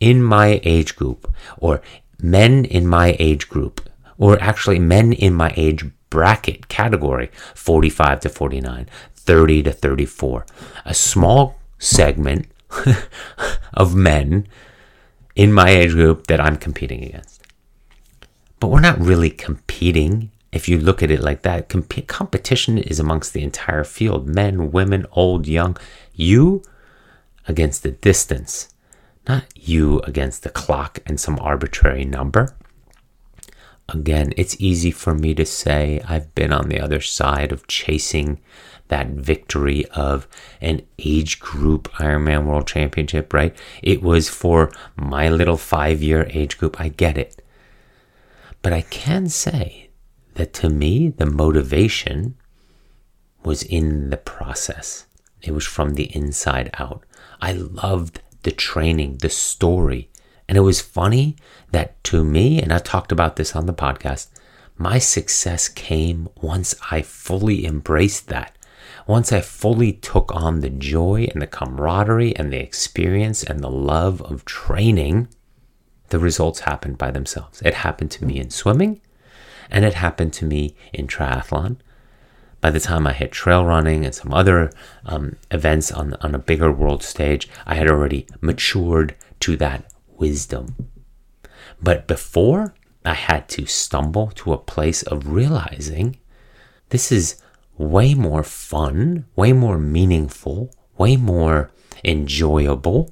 in my age group, or men in my age group, or actually men in my age bracket category 45 to 49, 30 to 34. A small segment of men in my age group that I'm competing against. But we're not really competing if you look at it like that. Comp- competition is amongst the entire field men, women, old, young. You against the distance, not you against the clock and some arbitrary number. Again, it's easy for me to say I've been on the other side of chasing that victory of an age group Ironman World Championship, right? It was for my little five year age group. I get it. But I can say that to me, the motivation was in the process. It was from the inside out. I loved the training, the story, And it was funny that to me, and I talked about this on the podcast, my success came once I fully embraced that. Once I fully took on the joy and the camaraderie and the experience and the love of training, the results happened by themselves. It happened to me in swimming and it happened to me in triathlon. By the time I hit trail running and some other um, events on, on a bigger world stage, I had already matured to that wisdom. But before, I had to stumble to a place of realizing this is way more fun, way more meaningful, way more enjoyable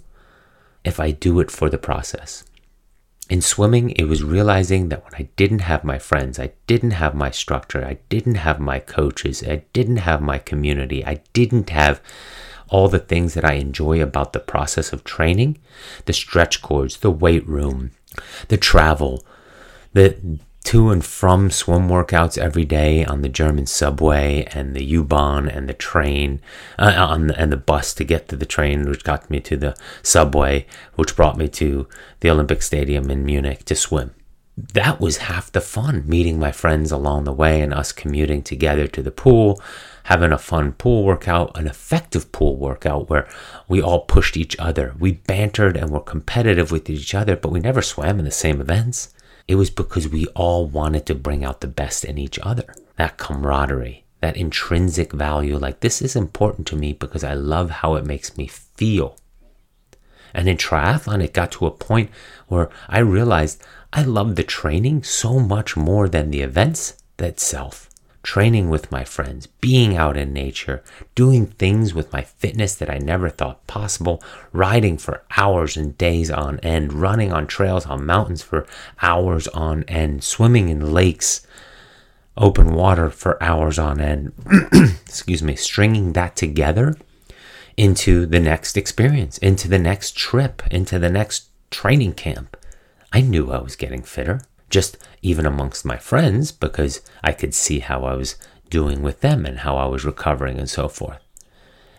if I do it for the process. In swimming, it was realizing that when I didn't have my friends, I didn't have my structure, I didn't have my coaches, I didn't have my community, I didn't have all the things that I enjoy about the process of training the stretch cords, the weight room, the travel, the to and from swim workouts every day on the German subway and the U-Bahn and the train uh, on the, and the bus to get to the train, which got me to the subway, which brought me to the Olympic Stadium in Munich to swim. That was half the fun, meeting my friends along the way and us commuting together to the pool, having a fun pool workout, an effective pool workout where we all pushed each other. We bantered and were competitive with each other, but we never swam in the same events. It was because we all wanted to bring out the best in each other. That camaraderie, that intrinsic value, like this is important to me because I love how it makes me feel. And in triathlon, it got to a point where I realized I love the training so much more than the events itself training with my friends, being out in nature, doing things with my fitness that I never thought possible, riding for hours and days on end, running on trails on mountains for hours on end, swimming in lakes, open water for hours on end. Excuse me, stringing that together into the next experience, into the next trip, into the next training camp. I knew I was getting fitter just even amongst my friends because I could see how I was doing with them and how I was recovering and so forth.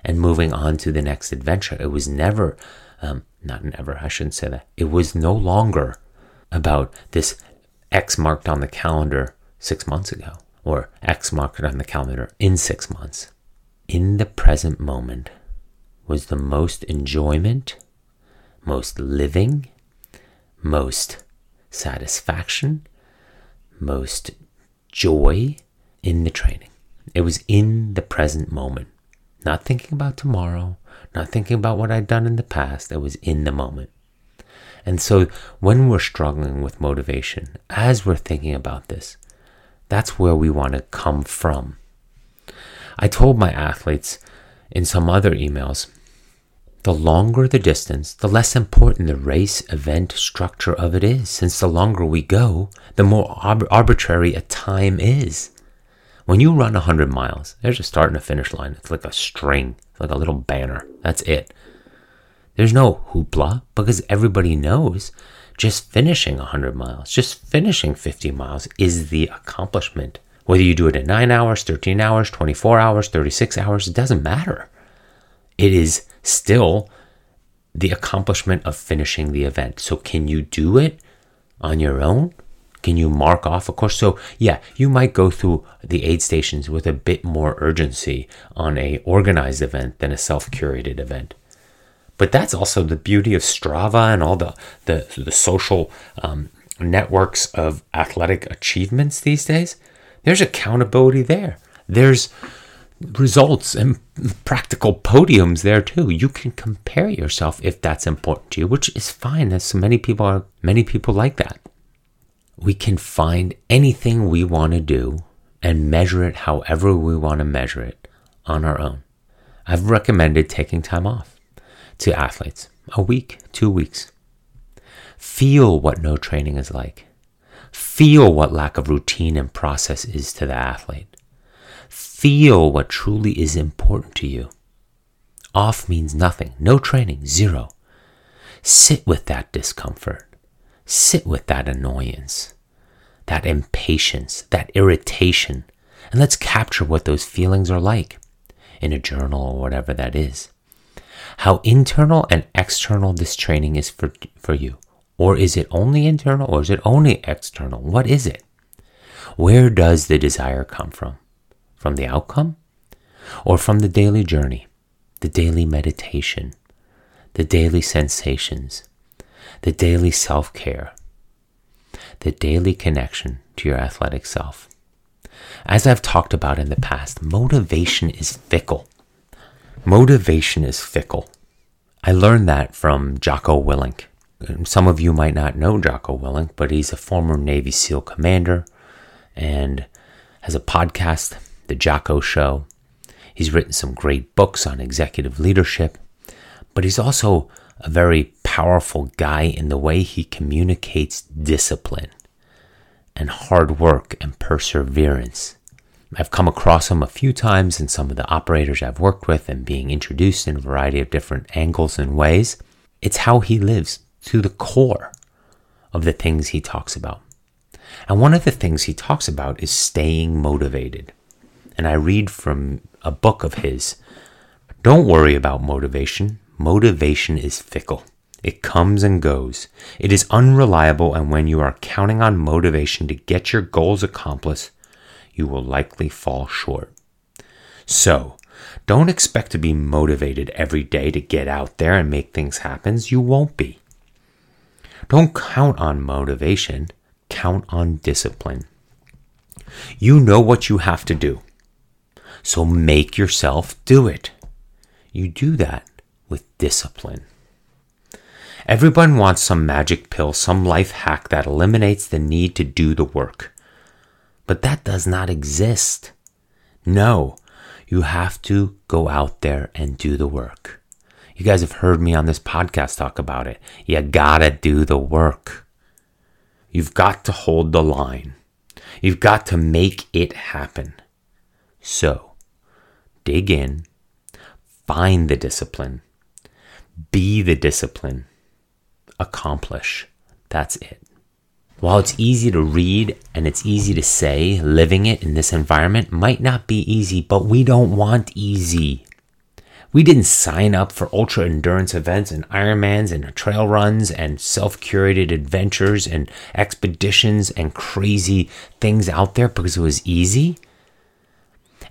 And moving on to the next adventure, it was never, um, not never, I shouldn't say that. It was no longer about this X marked on the calendar six months ago or X marked on the calendar in six months. In the present moment was the most enjoyment, most living, most satisfaction, most joy in the training. It was in the present moment, not thinking about tomorrow, not thinking about what I'd done in the past. It was in the moment. And so when we're struggling with motivation, as we're thinking about this, that's where we want to come from. I told my athletes in some other emails the longer the distance, the less important the race event structure of it is, since the longer we go, the more arb- arbitrary a time is. When you run 100 miles, there's a start and a finish line. It's like a string, like a little banner. That's it. There's no hoopla because everybody knows just finishing 100 miles, just finishing 50 miles is the accomplishment. Whether you do it in 9 hours, 13 hours, 24 hours, 36 hours, it doesn't matter. It is still the accomplishment of finishing the event. So, can you do it on your own? Can you mark off a course? So, yeah, you might go through the aid stations with a bit more urgency on a organized event than a self-curated event. But that's also the beauty of Strava and all the the, the social um, networks of athletic achievements these days. There's accountability there. There's results and practical podiums there too. You can compare yourself if that's important to you, which is fine. As so many people are, many people like that. We can find anything we want to do and measure it however we want to measure it on our own. I've recommended taking time off to athletes a week, two weeks. Feel what no training is like. Feel what lack of routine and process is to the athlete Feel what truly is important to you. Off means nothing, no training, zero. Sit with that discomfort. Sit with that annoyance, that impatience, that irritation, and let's capture what those feelings are like in a journal or whatever that is. How internal and external this training is for, for you, Or is it only internal or is it only external? What is it? Where does the desire come from? From the outcome or from the daily journey, the daily meditation, the daily sensations, the daily self care, the daily connection to your athletic self? As I've talked about in the past, motivation is fickle. Motivation is fickle. I learned that from Jocko Willink. Some of you might not know Jocko Willink, but he's a former Navy SEAL commander and has a podcast, The Jocko Show. He's written some great books on executive leadership, but he's also a very powerful guy in the way he communicates discipline and hard work and perseverance. I've come across him a few times in some of the operators I've worked with and being introduced in a variety of different angles and ways. It's how he lives to the core of the things he talks about. And one of the things he talks about is staying motivated. And I read from a book of his Don't worry about motivation. Motivation is fickle. It comes and goes. It is unreliable, and when you are counting on motivation to get your goals accomplished, you will likely fall short. So, don't expect to be motivated every day to get out there and make things happen. You won't be. Don't count on motivation, count on discipline. You know what you have to do, so make yourself do it. You do that with discipline. Everyone wants some magic pill, some life hack that eliminates the need to do the work. But that does not exist. No, you have to go out there and do the work. You guys have heard me on this podcast talk about it. You gotta do the work. You've got to hold the line. You've got to make it happen. So, dig in, find the discipline, be the discipline, accomplish. That's it. While it's easy to read and it's easy to say, living it in this environment might not be easy, but we don't want easy. We didn't sign up for ultra endurance events and Ironmans and trail runs and self curated adventures and expeditions and crazy things out there because it was easy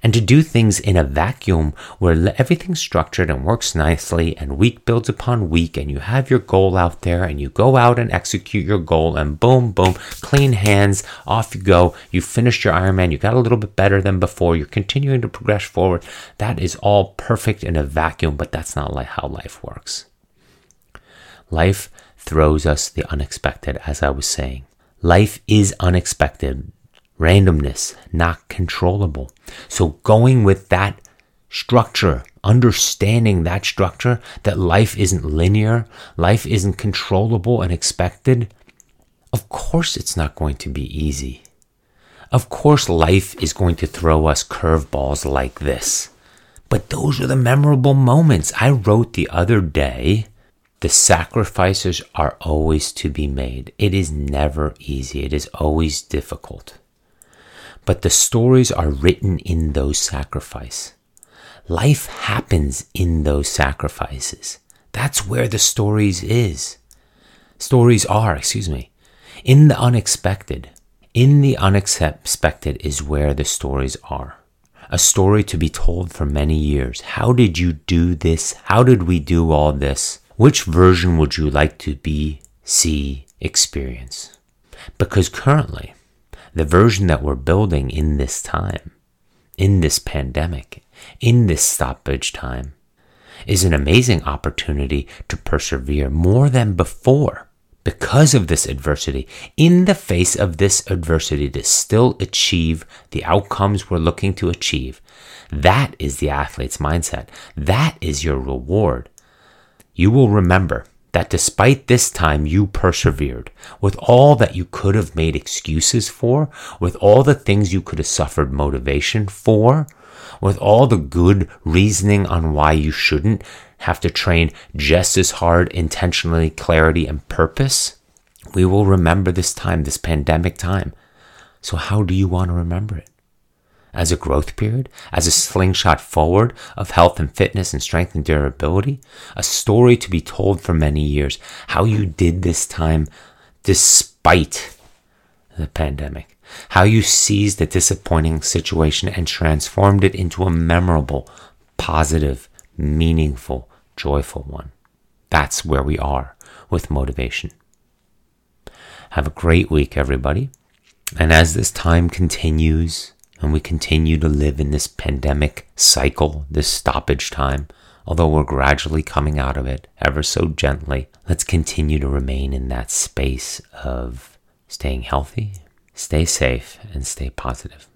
and to do things in a vacuum where everything's structured and works nicely and week builds upon week and you have your goal out there and you go out and execute your goal and boom, boom, clean hands, off you go. You finished your Ironman, you got a little bit better than before, you're continuing to progress forward. That is all perfect in a vacuum, but that's not like how life works. Life throws us the unexpected, as I was saying. Life is unexpected randomness, not controllable. So going with that structure, understanding that structure, that life isn't linear, life isn't controllable and expected, of course it's not going to be easy. Of course life is going to throw us curveballs like this. But those are the memorable moments. I wrote the other day, the sacrifices are always to be made. It is never easy. It is always difficult but the stories are written in those sacrifices. Life happens in those sacrifices. That's where the stories is. Stories are, excuse me, in the unexpected. In the unexpected is where the stories are. A story to be told for many years. How did you do this? How did we do all this? Which version would you like to be, see, experience? Because currently, the version that we're building in this time, in this pandemic, in this stoppage time, is an amazing opportunity to persevere more than before because of this adversity, in the face of this adversity, to still achieve the outcomes we're looking to achieve. That is the athlete's mindset. That is your reward. You will remember that despite this time you persevered with all that you could have made excuses for, with all the things you could have suffered motivation for, with all the good reasoning on why you shouldn't have to train just as hard, intentionally, clarity, and purpose. We will remember this time, this pandemic time. So, how do you want to remember it? As a growth period, as a slingshot forward of health and fitness and strength and durability, a story to be told for many years, how you did this time despite the pandemic, how you seized a disappointing situation and transformed it into a memorable, positive, meaningful, joyful one. That's where we are with motivation. Have a great week, everybody. And as this time continues, and we continue to live in this pandemic cycle, this stoppage time, although we're gradually coming out of it ever so gently, let's continue to remain in that space of staying healthy, stay safe, and stay positive.